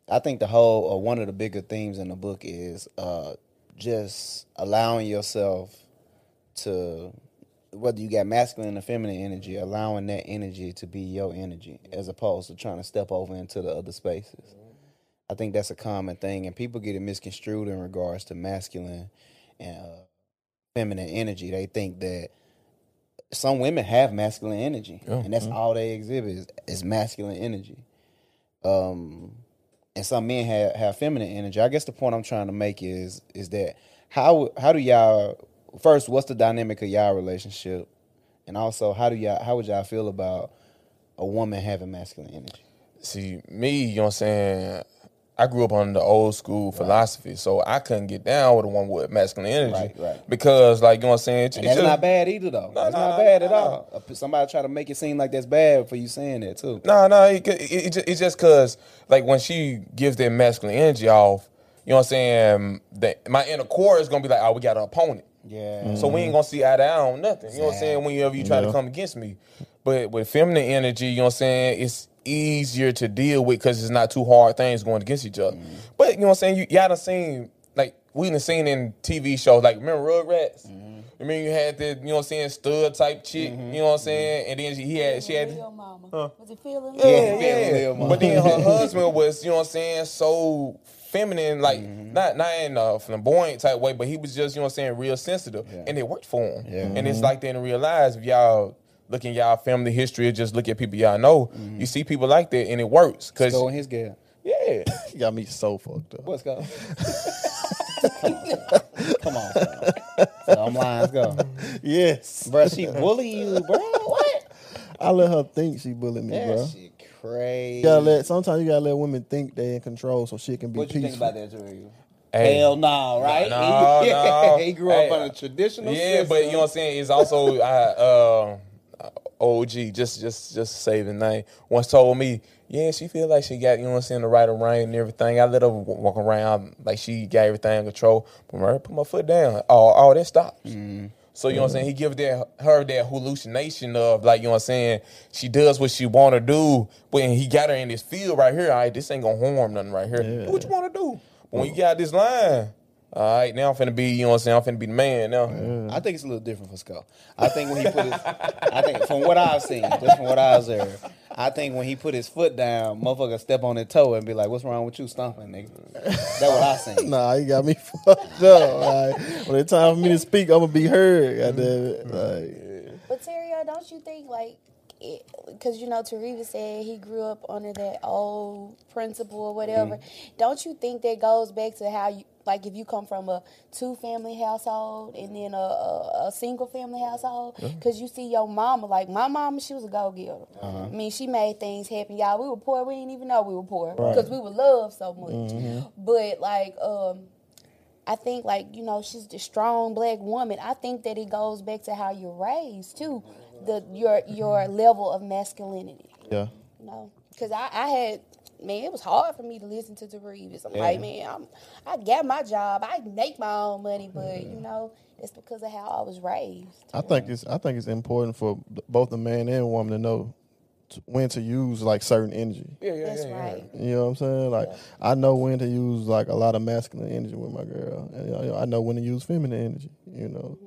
I think the whole or one of the bigger themes in the book is uh, just allowing yourself to whether you got masculine or feminine energy, allowing that energy to be your energy as opposed to trying to step over into the other spaces. I think that's a common thing, and people get it misconstrued in regards to masculine and uh, feminine energy. They think that some women have masculine energy, Yeah. and that's all they exhibit is, is masculine energy. Um, and some men have, have feminine energy. I guess the point I'm trying to make is is that how how do y'all first what's the dynamic of y'all relationship, and also how do y'all how would y'all feel about a woman having masculine energy? See, me, you know what I'm saying? I grew up on the old school philosophy, so I couldn't get down with a one with masculine energy. Right, right. Because, like, you know what I'm saying? It's And that's just- not bad either, though. that's no, not bad no, at no. all. Uh, Somebody try to make it seem like that's bad for you saying that too. No, no, it, it, it, it's just because, like, when she gives that masculine energy off, you know what I'm saying? That my inner core is gonna be like, oh, we got an opponent. Yeah. So we ain't gonna see eye to eye on nothing. You know what I'm saying? Whenever you try to come against me, but with feminine energy, you know what I'm saying? It's easier to deal with because it's not too hard things going against each other. Mm-hmm. But you know what I'm saying? You y'all done seen like we done seen in TV shows like remember Rugrats. Mm-hmm. I mean, you had the you know what I'm saying stud type chick. You mm-hmm. know what I'm saying? And then she, he had she had. Real mama. Was it feeling? Yeah, Yeah, yeah. Lil Mama. But then her husband was, you know what I'm saying, so feminine, like not not in a flamboyant type way, but he was just, you know what I'm saying, real sensitive. And it worked for him. Yeah. And it's like they didn't realize if y'all look in y'all family history or just look at people y'all know, you see people like that and it works. Cause Go in his gal. yeah. You got me so fucked up. What's go? Come on, Scott. So I'm lying. Let's go. Yes, Bro, she bully you, bro. What? I let her think she bullied me, bro. That shit crazy. You gotta let. Sometimes you gotta let women think they in control, so shit can be what you think about that, Drew? Hey. Hell no, right? No, he, no. he grew Hey, up on a traditional Yeah, but you know what I'm saying? It's also I uh, OG, just just just say the name. Once told me, yeah, she feel like she got, you know what I'm saying, the right rein and everything. I let her walk around like she got everything in control. But when I put my foot down, all all that stops. Mm-hmm. So you know what I'm saying? He mm-hmm. give that her that hallucination of like, you know what I'm saying, she does what she wanna do, but he got her in this field right here, all right, this ain't gonna harm nothing right here. Do what you wanna do. But when you got this line, All right, now I'm finna be, you know what I'm saying? I'm finna be the man now. I think it's a little different for Skull. I think when he put his, I think from what I've seen, just from what I observed, I think when he put his foot down, motherfucker step on his toe and be like, "What's wrong with you, stomping nigga?" That's what I seen. Nah, you got me fucked up. Like, when it's time for me to speak, I'm gonna be heard. Goddamn it. Mm-hmm. Like, But Terrio, don't you think like, because you know Terevis said he grew up under that old principle or whatever. Mm-hmm. Don't you think that goes back to how you like if you come from a two family household and then a, a, a single family household? Because you see your mama, like my mama, she was a go getter. Uh-huh. I mean, she made things happen. Y'all, we were poor. We didn't even know we were poor because we were loved so much. Mm-hmm. But like, um. I think like you know she's the strong black woman. I think that it goes back to how you're raised too, the your your mm-hmm. level of masculinity. yeah. You know, because I, I had man, it was hard for me to listen to the Reeves. I'm like, man, I'm I got my job, I make my own money, but you know it's because of how I was raised. I think it's I think it's important for both the man and woman to know t- when to use like certain energy. Yeah, yeah, That's yeah, yeah. right. You know what I'm saying? Like I know when to use like a lot of masculine energy with my girl, and you know, I know when to use feminine energy. You know,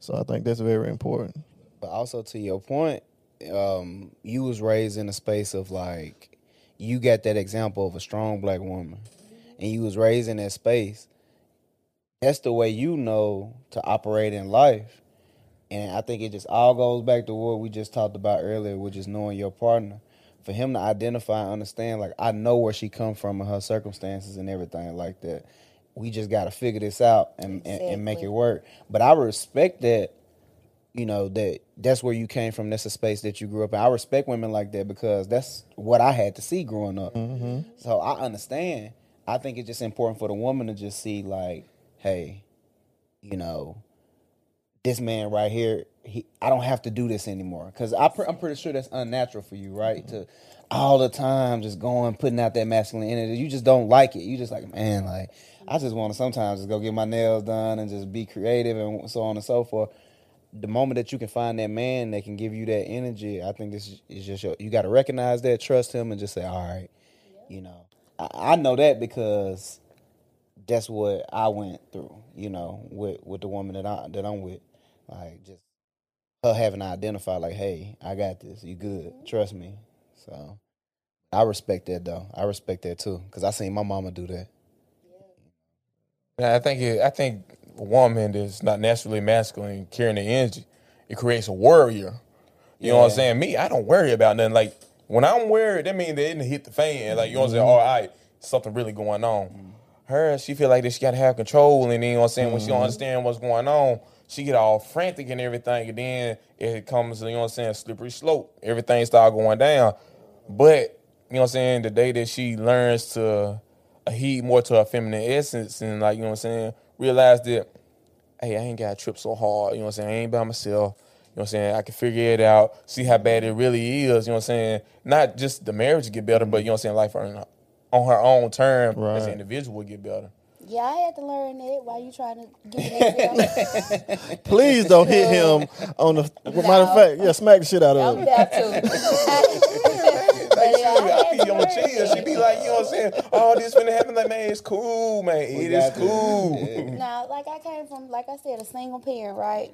so I think that's very important. But also to your point, um, you was raised in a space of like you got that example of a strong black woman, and you was raised in that space. That's the way you know to operate in life, and I think it just all goes back to what we just talked about earlier, which is knowing your partner. For him to identify and understand, like I know where she come from and her circumstances and everything like that. We just got to figure this out and, and, and make it work. But I respect that you know that that's where you came from that's a space that you grew up in. I respect women like that because that's what i had to see growing up. Mm-hmm. So i understand. I think it's just important for the woman to just see like hey you know this man right here he i don't have to do this anymore. Because i'm pretty sure that's unnatural for you right? Mm-hmm. To all the time just going putting out that masculine energy. You just don't like it. You just like man like i just want to sometimes just go get my nails done and just be creative and so on and so forth the moment that you can find that man that can give you that energy, I think this is- just your, you got to recognize that, trust him, and just say, all right, you know, I, I know that because that's what I went through, you know, with with the woman that I that I'm with, like just her having to identify, like, hey, I got this, you good, trust me. So I respect that though. I respect that too because I seen my mama do that. Yeah, I think it, I think a woman that's not naturally masculine carrying the energy, it creates a warrior. You know what I'm saying? Me, I don't worry about nothing. Like when I'm worried, that means they didn't hit the fan. Like you know what I'm saying? Mm-hmm. All right, something really going on. Her, she feel like that she gotta have control, and then you know what I'm saying. When she don't mm-hmm. understand what's going on, she get all frantic and everything, and then it comes, you know what I'm saying, slippery slope. Everything start going down. But you know what I'm saying. The day that she learns to uh, heed more to her feminine essence, and like you know what I'm saying, realize that hey, I ain't got to trip so hard. You know what I'm saying? I ain't by myself. You know what I'm saying? I can figure it out, see how bad it really is. You know what I'm saying? Not just the marriage get better, but you know what I'm saying? Life on, on her own term as an individual would get better. Yeah, I had to learn it Why you trying to give an example? Please don't hit him on the. Matter of fact, yeah, smack the shit out of I'm him. about to. But, Like, yeah, I she, I had be to on learn chill. She be like, you know what I'm saying? Oh, this finna happen. Like, man, it's cool, man. It is got this. cool. Now, like I came from, like I said, a single parent, right?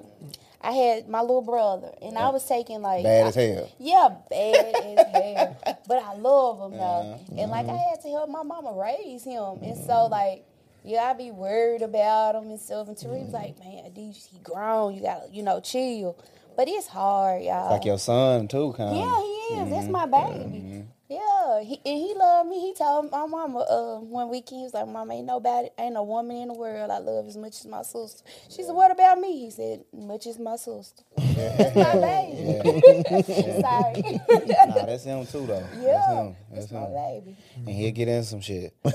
I had my little brother, and I was taking like Bad as hell. Yeah, bad as hell. But I love him though, uh-huh. and like I mm-hmm. had to help my mama raise him, and so like. Yeah, I be worried about him and stuff. And Tariq's like, mm-hmm. man, D, he grown. You gotta, you know, chill. But it's hard, y'all. Like your son too, kind of. Yeah, he is. That's mm-hmm. my baby. Yeah, he, and he loved me. He told my mama uh, one weekend, he was like, "Mama, ain't nobody, ain't no woman in the world I love as much as my sister." She said, "What about me?" He said, "Much as my sister." That's my baby. Sorry. Nah, that's him too though. That's yeah, him. That's that's my him. baby. And he'll get in some shit. Yeah.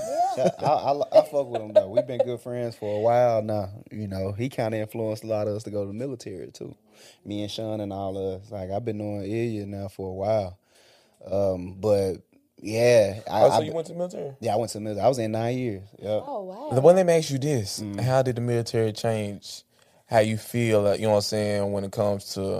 I, I, I fuck with him though. We've been good friends for a while now. You know, he kind of influenced a lot of us to go to the military too. Me and Sean and all of us. Like I've been knowing Ilya now for a while. Um, but yeah, I, Oh, so I- you went to the military? yeah, I went to the military. I was in nine years. Yeah. Oh wow. The one let me ask you this: How did the military change how you feel? Like, you know what I'm saying when it comes to you know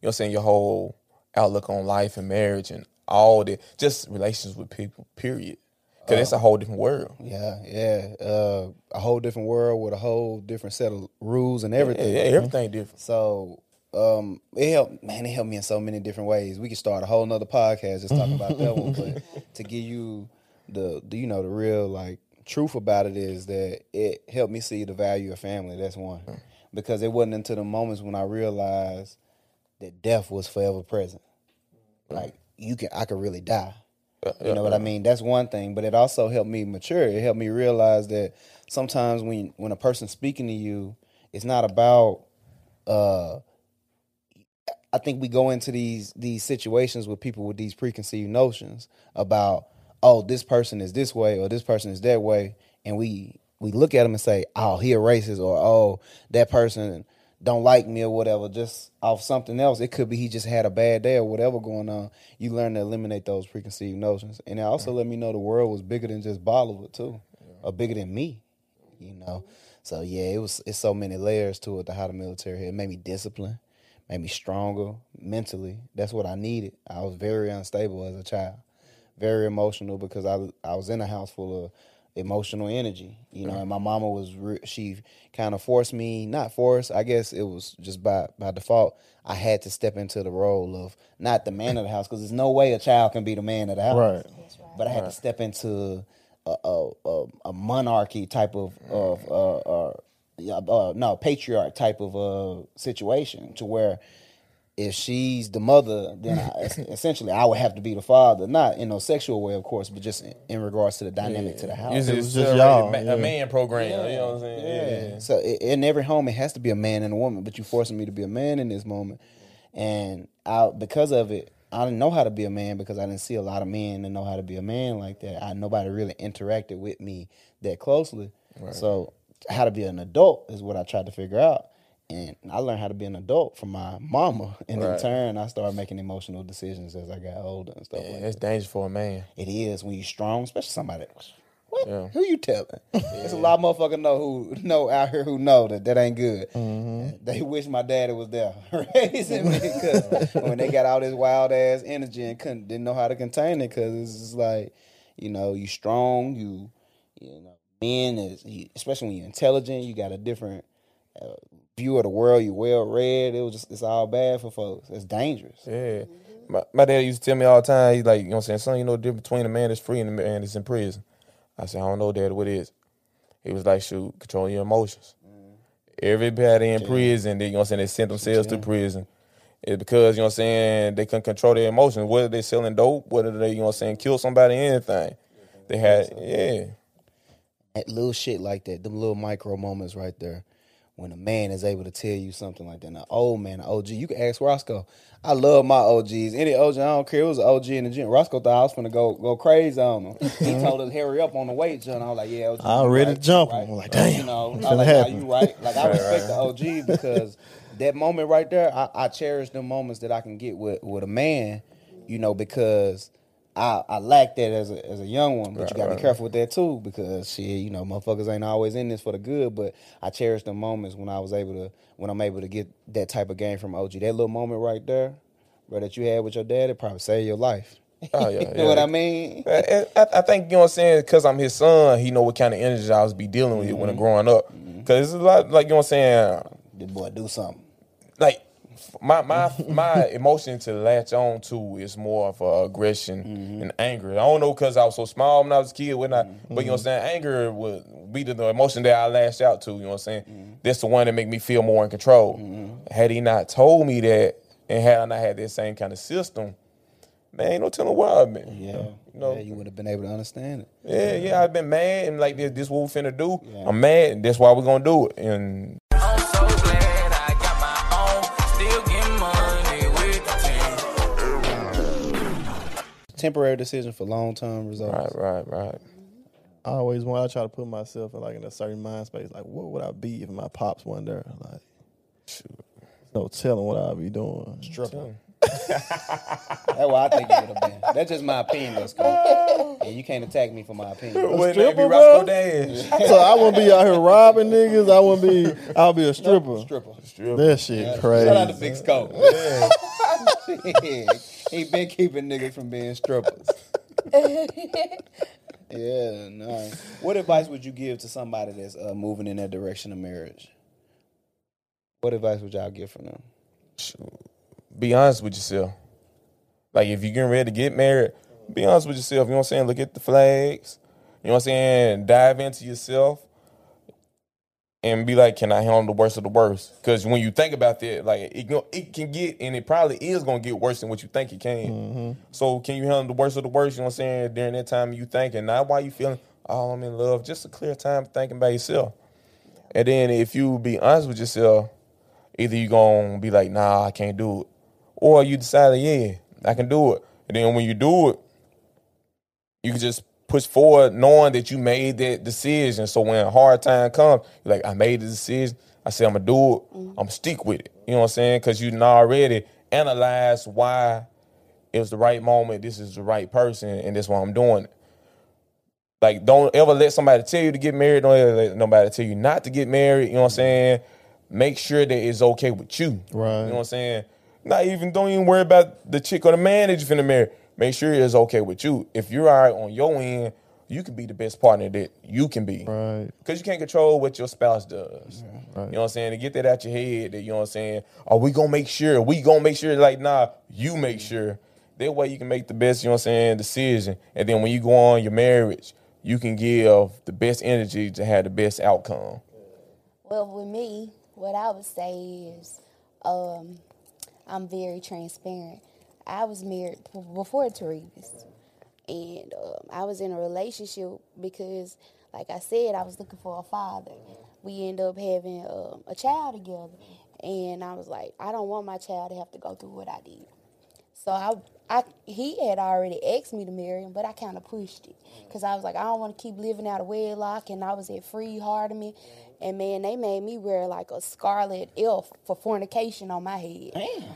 what I'm saying your whole outlook on life and marriage and all the just relations with people. Period. because it's a whole different world. Yeah, yeah. Uh, a whole different world with a whole different set of rules and Yeah, everything. yeah, everything different. So um, it helped, man. It helped me in so many different ways. We could start a whole nother podcast just talking about that one, but to give you the, the, you know, the real like truth about it is that it helped me see the value of family. That's one, because it wasn't until the moments when I realized that death was forever present. Like you can, I could really die. You know what I mean? That's one thing, but it also helped me mature. It helped me realize that sometimes when when a person's speaking to you, it's not about uh I think we go into these these situations with people with these preconceived notions about oh this person is this way or this person is that way. And we we look at them and say oh he a racist or oh that person don't like me or whatever just off something else. It could be he just had a bad day or whatever going on. You learn to eliminate those preconceived notions. And it also let me know the world was bigger than just Bollywood too or bigger than me you know? So yeah it was it's so many layers to it The how the military it made me disciplined made me stronger mentally. That's what I needed. I was very unstable as a child, very emotional because I I was in a house full of emotional energy, you know. And my mama was re- she kind of forced me, not forced. I guess it was just by by default. I had to step into the role of not the man of the house because there's no way a child can be the man of the house. Right. But I had to step into a a, a, a monarchy type of of uh, uh, yeah, uh, no patriarch type of uh, situation to where if she's the mother, then I, essentially I would have to be the father, not in no sexual way, of course, but just in, in regards to the dynamic to the house. It's, It it's was just just y'all, ma- yeah. a man program. You know what I'm saying? Yeah. Yeah. So i- in every home, it has to be a man and a woman, but you're forcing me to be a man in this moment, and I because of it, I didn't know how to be a man because I didn't see a lot of men that know how to be a man like that. I nobody really interacted with me that closely. So how to be an adult is what I tried to figure out. And I learned how to be an adult from my mama, and in turn, I started making emotional decisions as I got older and stuff Yeah, like it's dangerous for a man. it is when you're strong, especially somebody. What? Yeah. Who you telling? There's a lot of motherfuckers know who know out here who know that that ain't good. Mm-hmm. They wish my daddy was there raising me because when they got all this wild ass energy and couldn't didn't know how to contain it because it's just like you know you strong you you know men is especially when you're intelligent you got a different uh, view of the world You're well read it was just it's all bad for folks it's dangerous Yeah. My, my dad used to tell me all the time, he's like, you know what I'm saying, son, you know the difference between a man that's free and a man that's in prison. I said, I don't know, dad, what is? He was like, shoot, control your emotions. Everybody in prison, they, you know what I'm saying, they sent themselves to prison. It's because, you know what I'm saying, they couldn't control their emotions. Whether they selling dope, whether they, you know what I'm saying, kill somebody, anything. They had, yeah. That little shit like that, them little micro moments right there, when a man is able to tell you something like that. An old man, an OG, you can ask Roscoe. I love my OGs. Any OG, I don't care. It was an OG in the gym. Roscoe thought I was gonna go go crazy on him. he mm-hmm. told us hurry up on the weight, John. I was like, yeah, OG. I already right, jumping. right. I'm like, damn, You know, I like, nah, you right. Like I respect the OG because that moment right there, I, I cherish the moments that I can get with with a man. You know, because I, I lacked that as a as a young one, but you gotta be careful with that too because shit, you know, motherfuckers ain't always in this for the good. But I cherish the moments when I was able to when I'm able to get that type of game from OG. That little moment right there, bro, that you had with your dad, it probably saved your life. Oh, yeah, you know yeah. what I mean? Uh, I, I, I think you know what I'm saying because I'm his son. He know what kind of energy I was be dealing with when I'm growing up. Mm-hmm. Because it's a lot like you know what I'm saying. This boy do something. Like my my my emotion to latch on to is more of uh, aggression mm-hmm. and anger. I don't know because I was so small when I was a kid, when I, but you know what I'm mm-hmm. saying. Anger would be the, the emotion that I lash out to. You know what I'm saying. Mm-hmm. That's the one that make me feel more in control. Had he not told me that, and had I not had that same kind of system, man, ain't no telling where I've been. Yeah. You know, yeah, you would have been able to understand it. yeah, yeah, I've been mad and like this, this what we finna do. I'm mad and that's why we're gonna do it. And Temporary decision for long term results. right, right, right. I always want. I try to put myself in like in a certain mind space. Like, what would I be if my pops wasn't there? Like, no telling what I'd be doing. Stripper. That's what I think it would have been. That's just my opinion, let's go. And you can't attack me for my opinion. Wouldn't that be stripper, Roscoe? Dash? so I wouldn't be out here robbing niggas. I wouldn't be. I'll be a stripper. Stripper. Stripper. That shit crazy. Shout out to Big Scope. He been keeping niggas from being strippers. Yeah, no. What advice would you give to somebody that's uh, moving in that direction of marriage? What advice would y'all give from them? be honest with yourself. Like if you're getting ready to get married, be honest with yourself. You know what I'm saying? Look at the flags. You know what I'm saying? Dive into yourself and be like, can I handle the worst of the worst? Because when you think about that, like it, it can get, and it probably is going to get worse than what you think it can. Mm-hmm. So can you handle the worst of the worst? You know what I'm saying? During that time you thinking, not why you feeling, oh, I'm in love. Just a clear time thinking about yourself. And then if you be honest with yourself, either you gonna be like, nah, I can't do it, or you decide, yeah, I can do it. And then when you do it, you can just push forward knowing that you made that decision. So when a hard time comes, you're like, I made the decision. I said I'm gonna do it. Mm-hmm. I'm gonna stick with it. You know what I'm saying? Because you already analyzed why it was the right moment. This is the right person, and that's why I'm doing it. Like, don't ever let somebody tell you to get married. Don't ever let nobody tell you not to get married. You know what I'm mm-hmm. saying? Make sure that it's okay with you. Right. You know what I'm saying? Not even don't even worry about the chick or the man that you're finna marry. Make sure it's okay with you. If you're all right on your end, you can be the best partner that you can be. Right. Because you can't control what your spouse does. Right. You know what I'm saying? To get that out your head, that you know what I'm saying? Are we gonna make sure? We gonna make sure like nah, you make sure. That way you can make the best, you know what I'm saying, decision. And then when you go on your marriage, you can give the best energy to have the best outcome. Well, with me, what I would say is, um, I'm very transparent. I was married before Terevis, and um, I was in a relationship because, like I said, I was looking for a father. We end up having um, a child together, and I was like, I don't want my child to have to go through what I did. So I, I, he had already asked me to marry him, but I kind of pushed it because I was like, I don't want to keep living out of wedlock, and I was at free me, and man, they made me wear like a scarlet elf for fornication on my head.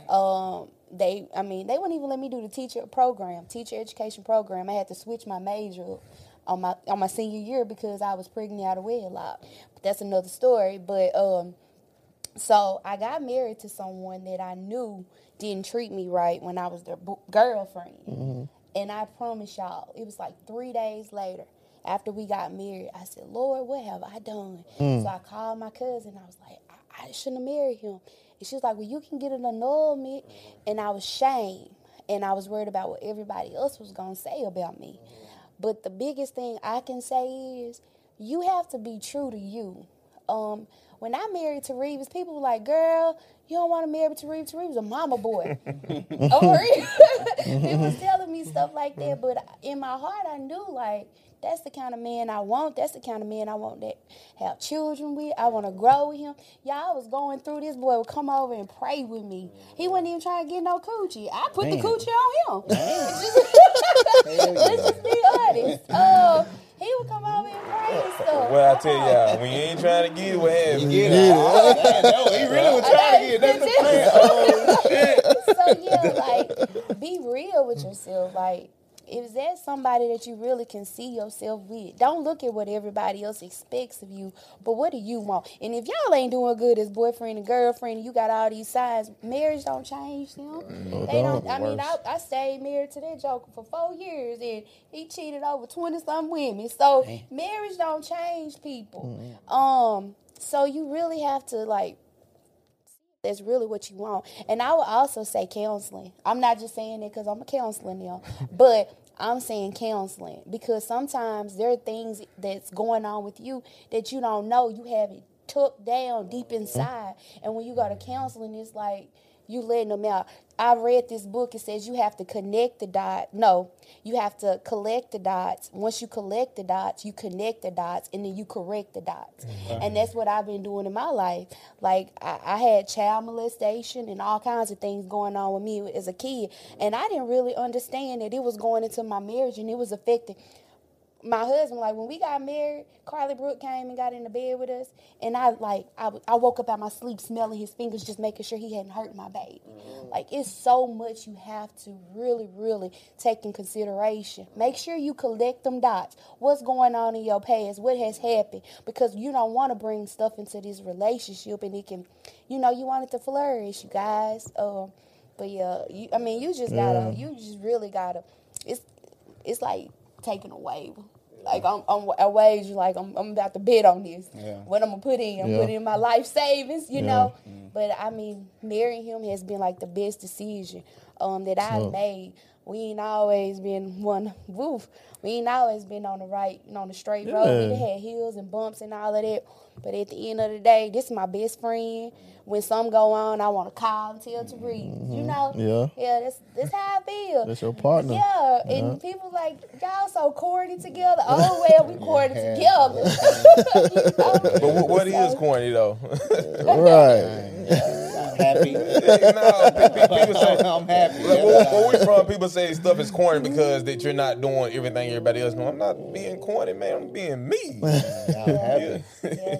Um, they, I mean, they wouldn't even let me do the teacher program, teacher education program. I had to switch my major on my on my senior year because I was pregnant out of wedlock. But that's another story. But um, so I got married to someone that I knew didn't treat me right when I was their bo- girlfriend. And I promise y'all, it was like three days later after we got married. I said, Lord, what have I done? So I called my cousin. I was like, I, I shouldn't have married him. And she was like, Well, you can get an annulment. And I was shamed. And I was worried about what everybody else was going to say about me. But the biggest thing I can say is you have to be true to you. Um, when I married Terevis, people were like, "Girl, you don't want to marry Terevis. Reeves a mama boy." oh, for real? they was telling me stuff like that, but in my heart, I knew like that's the kind of man I want. That's the kind of man I want that have children with. I want to grow with him. Y'all was going through. This boy would come over and pray with me. He wasn't even trying to get no coochie. I put the coochie on him. Let's just be honest. Uh, he would come over and pray and stuff. Well, I tell y'all, when you ain't trying to get it, what happens? You get it? Oh, man, no, he really was trying to get it. That's the plan. Oh, so yeah, like be real with yourself. Like is that somebody that you really can see yourself with? Don't look at what everybody else expects of you, but what do you want? And if y'all ain't doing good as boyfriend and girlfriend, and you got all these signs, marriage don't change them. they don't. I mean, I, I stayed married to that joker for four years, and he cheated over twenty some women. So marriage don't change people. Um, so you really have to like that's really what you want. And I would also say counseling. I'm not just saying it because I'm a counselor now, but I'm saying counseling because sometimes there are things that's going on with you that you don't know. You have it tucked down deep inside. And when you go to counseling, it's like you letting them out. I read this book. It says you have to connect the dots. No, you have to collect the dots. Once you collect the dots, you connect the dots, and then you correct the dots. Mm-hmm. And that's what I've been doing in my life. Like I, I had child molestation and all kinds of things going on with me as a kid, and I didn't really understand that it was going into my marriage and it was affecting my husband, like when we got married, Carly Brooke came and got in the bed with us, and I like I, I woke up out my sleep smelling his fingers, just making sure he hadn't hurt my baby. Like it's so much you have to really, really take in consideration. Make sure you collect them dots. What's going on in your past? What has happened? Because you don't want to bring stuff into this relationship, and it can, you know, you want it to flourish, you guys. Um, but yeah, you, I mean, you just gotta, you just really gotta. It's it's like taking a wave. Like I'm, I'm a wage. Like I'm, I'm about to bid on this. Yeah. What I'm gonna put in? I'm Yeah. putting in my life savings. You Yeah. know. But I mean, marrying him has been like the best decision um, that I So- made. We ain't always been one. Woof. We ain't always been on the right, you know, on the straight road. We had hills and bumps and all of that. But at the end of the day, this is my best friend. When some go on, I want to call and tell Therese. You know. Mm-hmm. Yeah. Yeah. That's that's how I feel. That's your partner. Yeah, and people like y'all so corny together. Oh well, we corny together. But what, what is corny though? Right. I'm happy. no, pe- pe- people say. I'm happy. Like, where, where we from? People say stuff is corny because that you're not doing everything everybody else doing. I'm not being corny, man. I'm being me. I'm happy. yeah.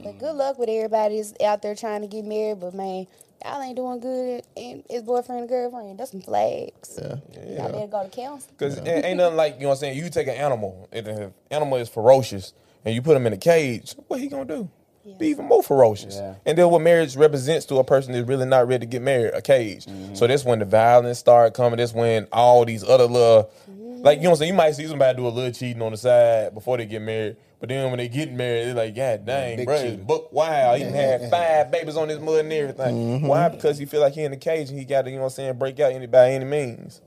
But good luck with everybody that's out there trying to get married. But man, y'all ain't doing good. And his boyfriend and girlfriend, that's some flags. Yeah. Y'all better go to council. Because ain't nothing like, you know what I'm saying? You take an animal, and the animal is ferocious, and you put him in a cage, what he gonna do? Be even more ferocious. Yeah. And then what marriage represents to a person that's really not ready to get married, a cage. Mm-hmm. So that's when the violence start coming. That's when all these other little, like, you know what I'm saying? You might see somebody do a little cheating on the side before they get married. But then when they get married, they're like, God dang, big bro, cheater. book wow. He done had five babies on his mud and everything. Why? Because he feel like he in the cage and he got to, you know what I'm saying, break out any by any means.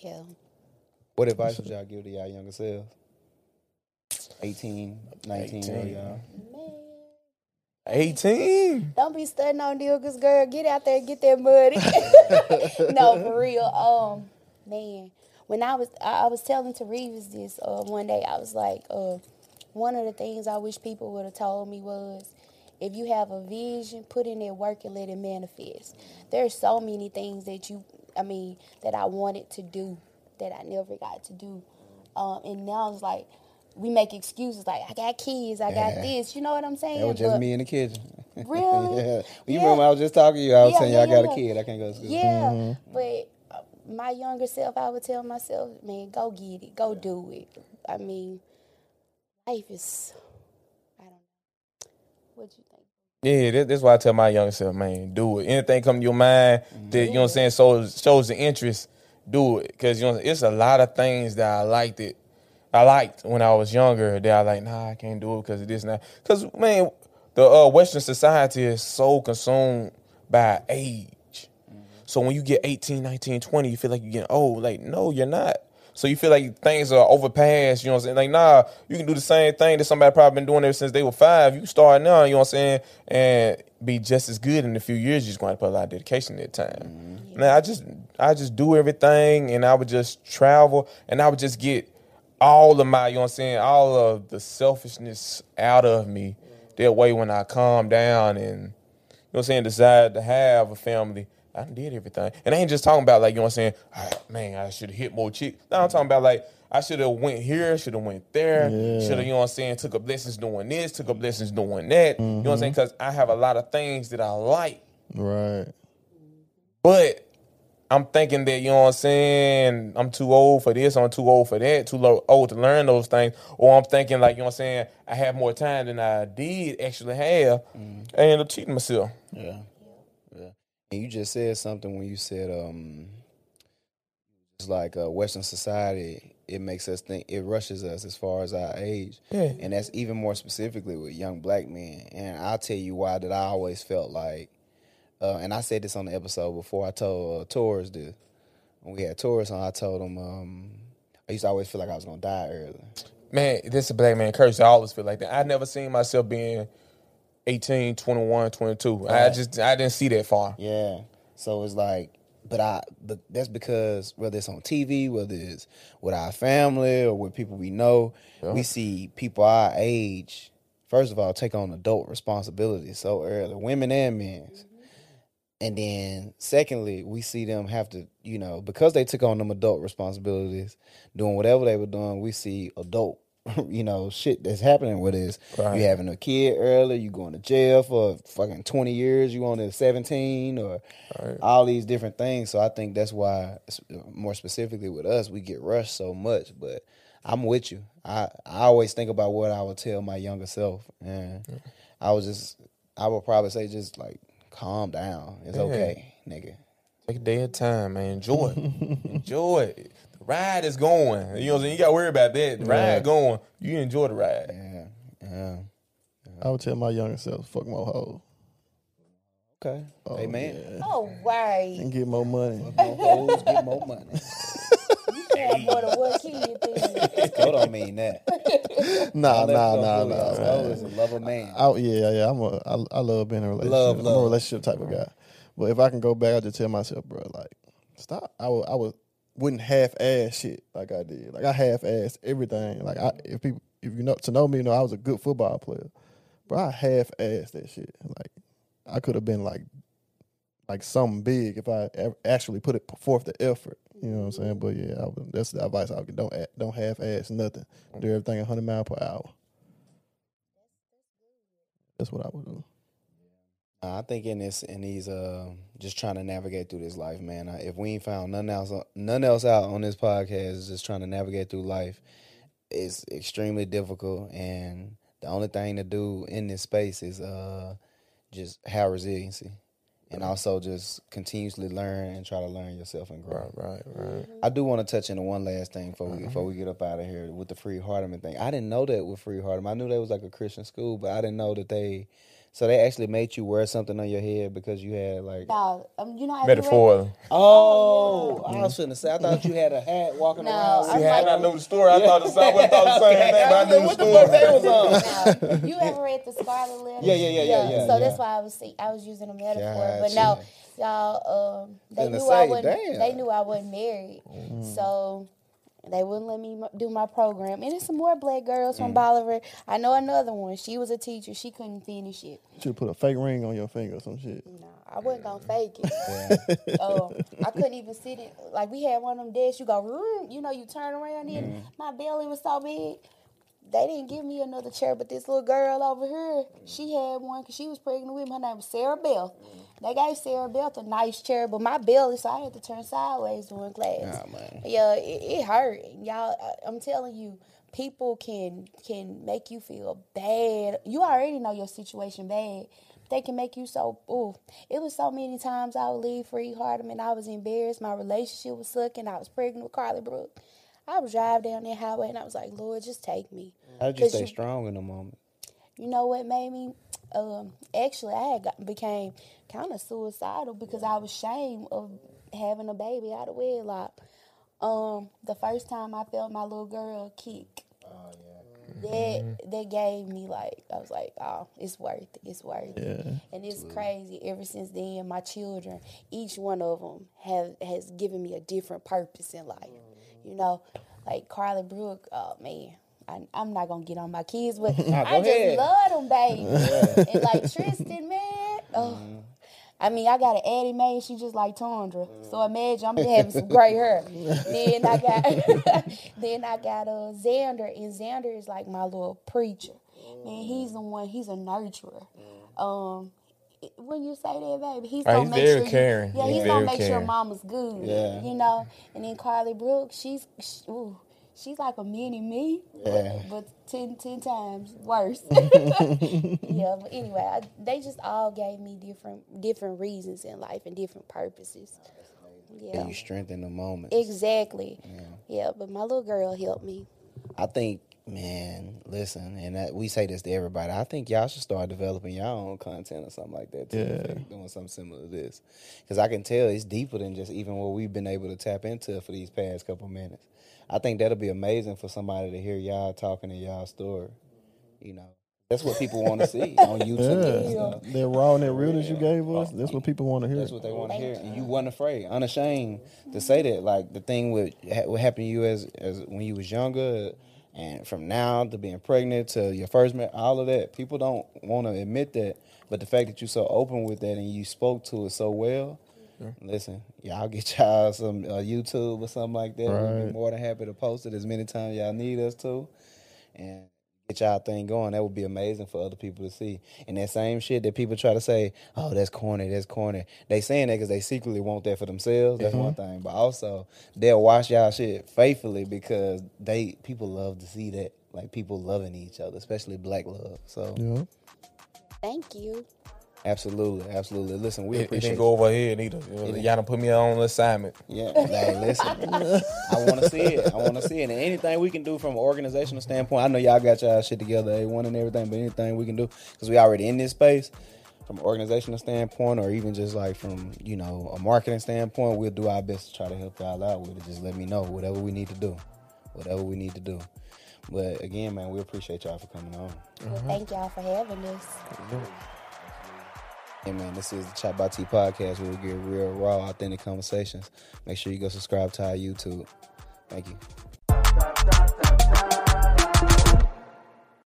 Yeah. What advice would y'all give to y'all younger selves? 18, 19 18. y'all. 18. Don't be studying on niggas, girl. Get out there and get that money. no, for real. Um, man, when I was I, I was telling Therese this uh, one day, I was like, uh, one of the things I wish people would have told me was, if you have a vision, put in that work and let it manifest. There's so many things that you, I mean, that I wanted to do that I never got to do, um, and now it's like. We make excuses like I got kids, I got Yeah. this. You know what I'm saying? That was just But- me in the kitchen. Really? yeah. You Yeah. remember I was just talking to you. I was Yeah, saying, y'all got yeah. a kid. I can't go to school. Yeah, but uh, my younger self, I would tell myself, man, go get it, go do it. I mean, life is, I don't know. What you think? Yeah, that, that's why I tell my younger self, man, do it. Anything come to your mind that you know what I'm saying shows shows the interest, do it. Cause you know it's a lot of things that I liked it. I liked when I was younger that I like, nah, I can't do it because of this now. Cause man, the uh, Western society is so consumed by age. So when you get 18, 19, 20, you feel like you're getting old. Like, no, you're not. So you feel like things are overpassed, you know what I'm saying? Like, nah, you can do the same thing that somebody probably been doing ever since they were five. You start now, you know what I'm saying? And be just as good in a few years. You're just going to put a lot of dedication in that time. Mm-hmm. Now I just I just do everything and I would just travel and I would just get all of my, you know what I'm saying, all of the selfishness out of me. That way when I calm down and you know what I'm saying, decide to have a family, I did everything. And I ain't just talking about like, you know what I'm saying, "Ah, man, I should have hit more chicks. No, I'm talking about like I should have went here, should have went there, should have, you know what I'm saying, took up lessons doing this, took up lessons doing that. You know what I'm saying? Because I have a lot of things that I like. Right. But I'm thinking that, you know what I'm saying, I'm too old for this, I'm too old for that, too low, old to learn those things. Or I'm thinking like, you know what I'm saying, I have more time than I did actually have. I end up cheating myself. Yeah. You just said something when you said um it's like uh, Western society, it makes us think it rushes us as far as our age. Yeah. And that's even more specifically with young black men. And I'll tell you why that I always felt like uh, and I said this on the episode before I told uh, Taurus this. When we had Taurus on, I told him um I used to always feel like I was gonna die early. Man, this is a black man curse. I always feel like that. I never seen myself being 18, 21, 22. I just I didn't see that far. Yeah. So it's like, but I, but that's because whether it's on TV, whether it's with our family or with people we know, we uh-huh. see people our age, first of all, take on adult responsibilities so early, women and men. Mm-hmm. And then secondly, we see them have to, you know, because they took on them adult responsibilities, doing whatever they were doing, we see adult, you know, shit that's happening with this. Right. You having a kid early, you going to jail for fucking 20 years, you on to 17 or all these different things. So I think that's why more specifically with us, we get rushed so much, but I'm with you. I, I always think about what I would tell my younger self. And I was just, I would probably say just like, calm down. It's okay, nigga. Take a day at a time, man. Enjoy it. enjoy ride is going. You know what I'm saying? You got to worry about that. The Yeah. ride going. You enjoy the ride. Yeah, yeah. I would tell my younger self, fuck more hoes. Okay. Oh, Amen. yeah. Oh, right. And get more money. More hoes, get more money. You can have more than one kid then. Still don't mean that. Nah, Let's nah, go nah, nah. it. man. Love is a love a man. I, yeah, yeah. I'm a. I, I love being in a relationship. Love, I'm love. a relationship type of guy. But if I can go back, I just tell myself, bro, like, stop. I would, I would, wouldn't half ass shit like I did. Like I half assed everything. Like I, if people, if you know to know me, you know I was a good football player, but I half assed that shit. Like I could have been like, like something big if I actually put it forth the effort. You know what I'm saying? But yeah, that's the advice I would give. Don't don't half ass nothing. Do everything 100 mile per hour. That's what I would do. Uh, I think in this in these uh just trying to navigate through this life, man. I, if we ain't found nothing else none else out on this podcast, is just trying to navigate through life. It's extremely difficult, and the only thing to do in this space is uh just have resiliency, and also just continuously learn and try to learn yourself and grow. Right, right, right. I do want to touch into one last thing before we before we get up out of here with the Freed-Hardeman thing. I didn't know that with Freed-Hardeman. I knew they was like a Christian school, but I didn't know that they. So they actually made you wear something on your head because you had like. No, um, you know how you read- Metaphor. Oh, I was finna say. I thought you had a hat walking No, around. I'm with- like- I knew the story. I thought the same. I thought the same thing, but I knew What the the fuck story. they was on? Now, you ever read the Scarlet Letter? Yeah, yeah, yeah, yeah, yeah, So yeah. that's why I was see, I was using a metaphor, but Gotcha. no, y'all, um, they knew say, I wasn't. damn. Mm. They knew I wasn't married, so they wouldn't let me do my program. And it's some more black girls Mm. from Bolivar. I know another one. She was a teacher. She couldn't finish it. Should put a fake ring on your finger or some shit. No, I wasn't gonna fake it. um, I couldn't even sit it. Like we had one of them desks. You go, "Room," you know, you turn around in. Mm. My belly was so big. They didn't give me another chair, but this little girl over here, she had one because she was pregnant with me. Her name was Sarah Bell. They gave Sarah Bell a nice chair, but my belly, so I had to turn sideways during class. Oh. Yeah, it, it hurt. Y'all, I- I'm telling you, people can can make you feel bad. You already know your situation bad. They can make you so. Ooh, it was so many times I would leave Freed-Hardeman. I was embarrassed. My relationship was sucking. I was pregnant with Carly Brooke. I would drive down that highway and I was like, Lord, just take me. How did you stay strong in the moment? You know what made me? Um, actually, I had got, became kind of suicidal because I was ashamed of having a baby out of wedlock. Um, the first time I felt my little girl kick, that that gave me like I was like, oh, it's worth it. It's worth it. And it's crazy. Ever since then, my children, each one of them, have has given me a different purpose in life. You know, like Carly Brooke. Oh man. I, I'm not gonna get on my kids, but I go just ahead. love them, baby. and like Tristan, man. Oh, I mean, I got an Addie Mae. She just like Tundra. So imagine I'm having some gray hair. then I got, then I got uh, Xander, and Xander is like my little preacher. Man, he's the one. He's a nurturer. Um, when you say that, baby, he's gonna he's make sure. caring. You, yeah, He's he's, gonna make sure mama's good. Yeah. you know. And then Carly Brooks, she's she, ooh, she's like a mini me. Yeah. But 10, 10 times worse. yeah, but anyway, I, they just all gave me different different reasons in life and different purposes. Yeah, And you strengthen the moment. exactly. Yeah. but my little girl helped me. I think, man, listen, and that, we say this to everybody. I think y'all should start developing your own content or something like that too. Yeah. Doing something similar to this, because I can tell it's deeper than just even what we've been able to tap into for these past couple minutes. I think that'll be amazing for somebody to hear y'all talking in y'all story. You know, that's what people want to see on YouTube. and Yeah, stuff. that raw and that realness you gave us. Oh, that's what oh, people want to hear. That's what they want to hear, and you weren't afraid, unashamed to say that. Like the thing with ha- what happened to you as as when you was younger, and from now to being pregnant to your first marriage, all of that. People don't want to admit that, but the fact that you're so open with that and you spoke to it so well. Listen, y'all get y'all some uh, YouTube or something like that. We'll be more than happy to post it as many times y'all need us to, and get y'all thing going. That would be amazing for other people to see. And that same shit that people try to say, oh, that's corny, that's corny. They saying that because they secretly want that for themselves. That's one mm-hmm. thing. But also, they'll watch y'all shit faithfully because they people love to see that. Like people loving each other, especially black love. So Yeah. Thank you. Absolutely, absolutely. Listen, we It, it appreciate. didn't go over here neither. You know, Y'all done put me on an assignment. Yeah, hey, listen. I want to see it. I want to see it. And anything we can do from an organizational standpoint, I know y'all got y'all shit together, A1 and everything, but anything we can do, because we already in this space, from an organizational standpoint, or even just like from, you know, a marketing standpoint, we'll do our best to try to help y'all out with it. Just let me know whatever we need to do. Whatever we need to do. But again, man, we appreciate y'all for coming on. Well, thank y'all for having us. Hey man, this is the Chat by T podcast where we get real, raw, authentic conversations. Make sure you go subscribe to our YouTube. Thank you.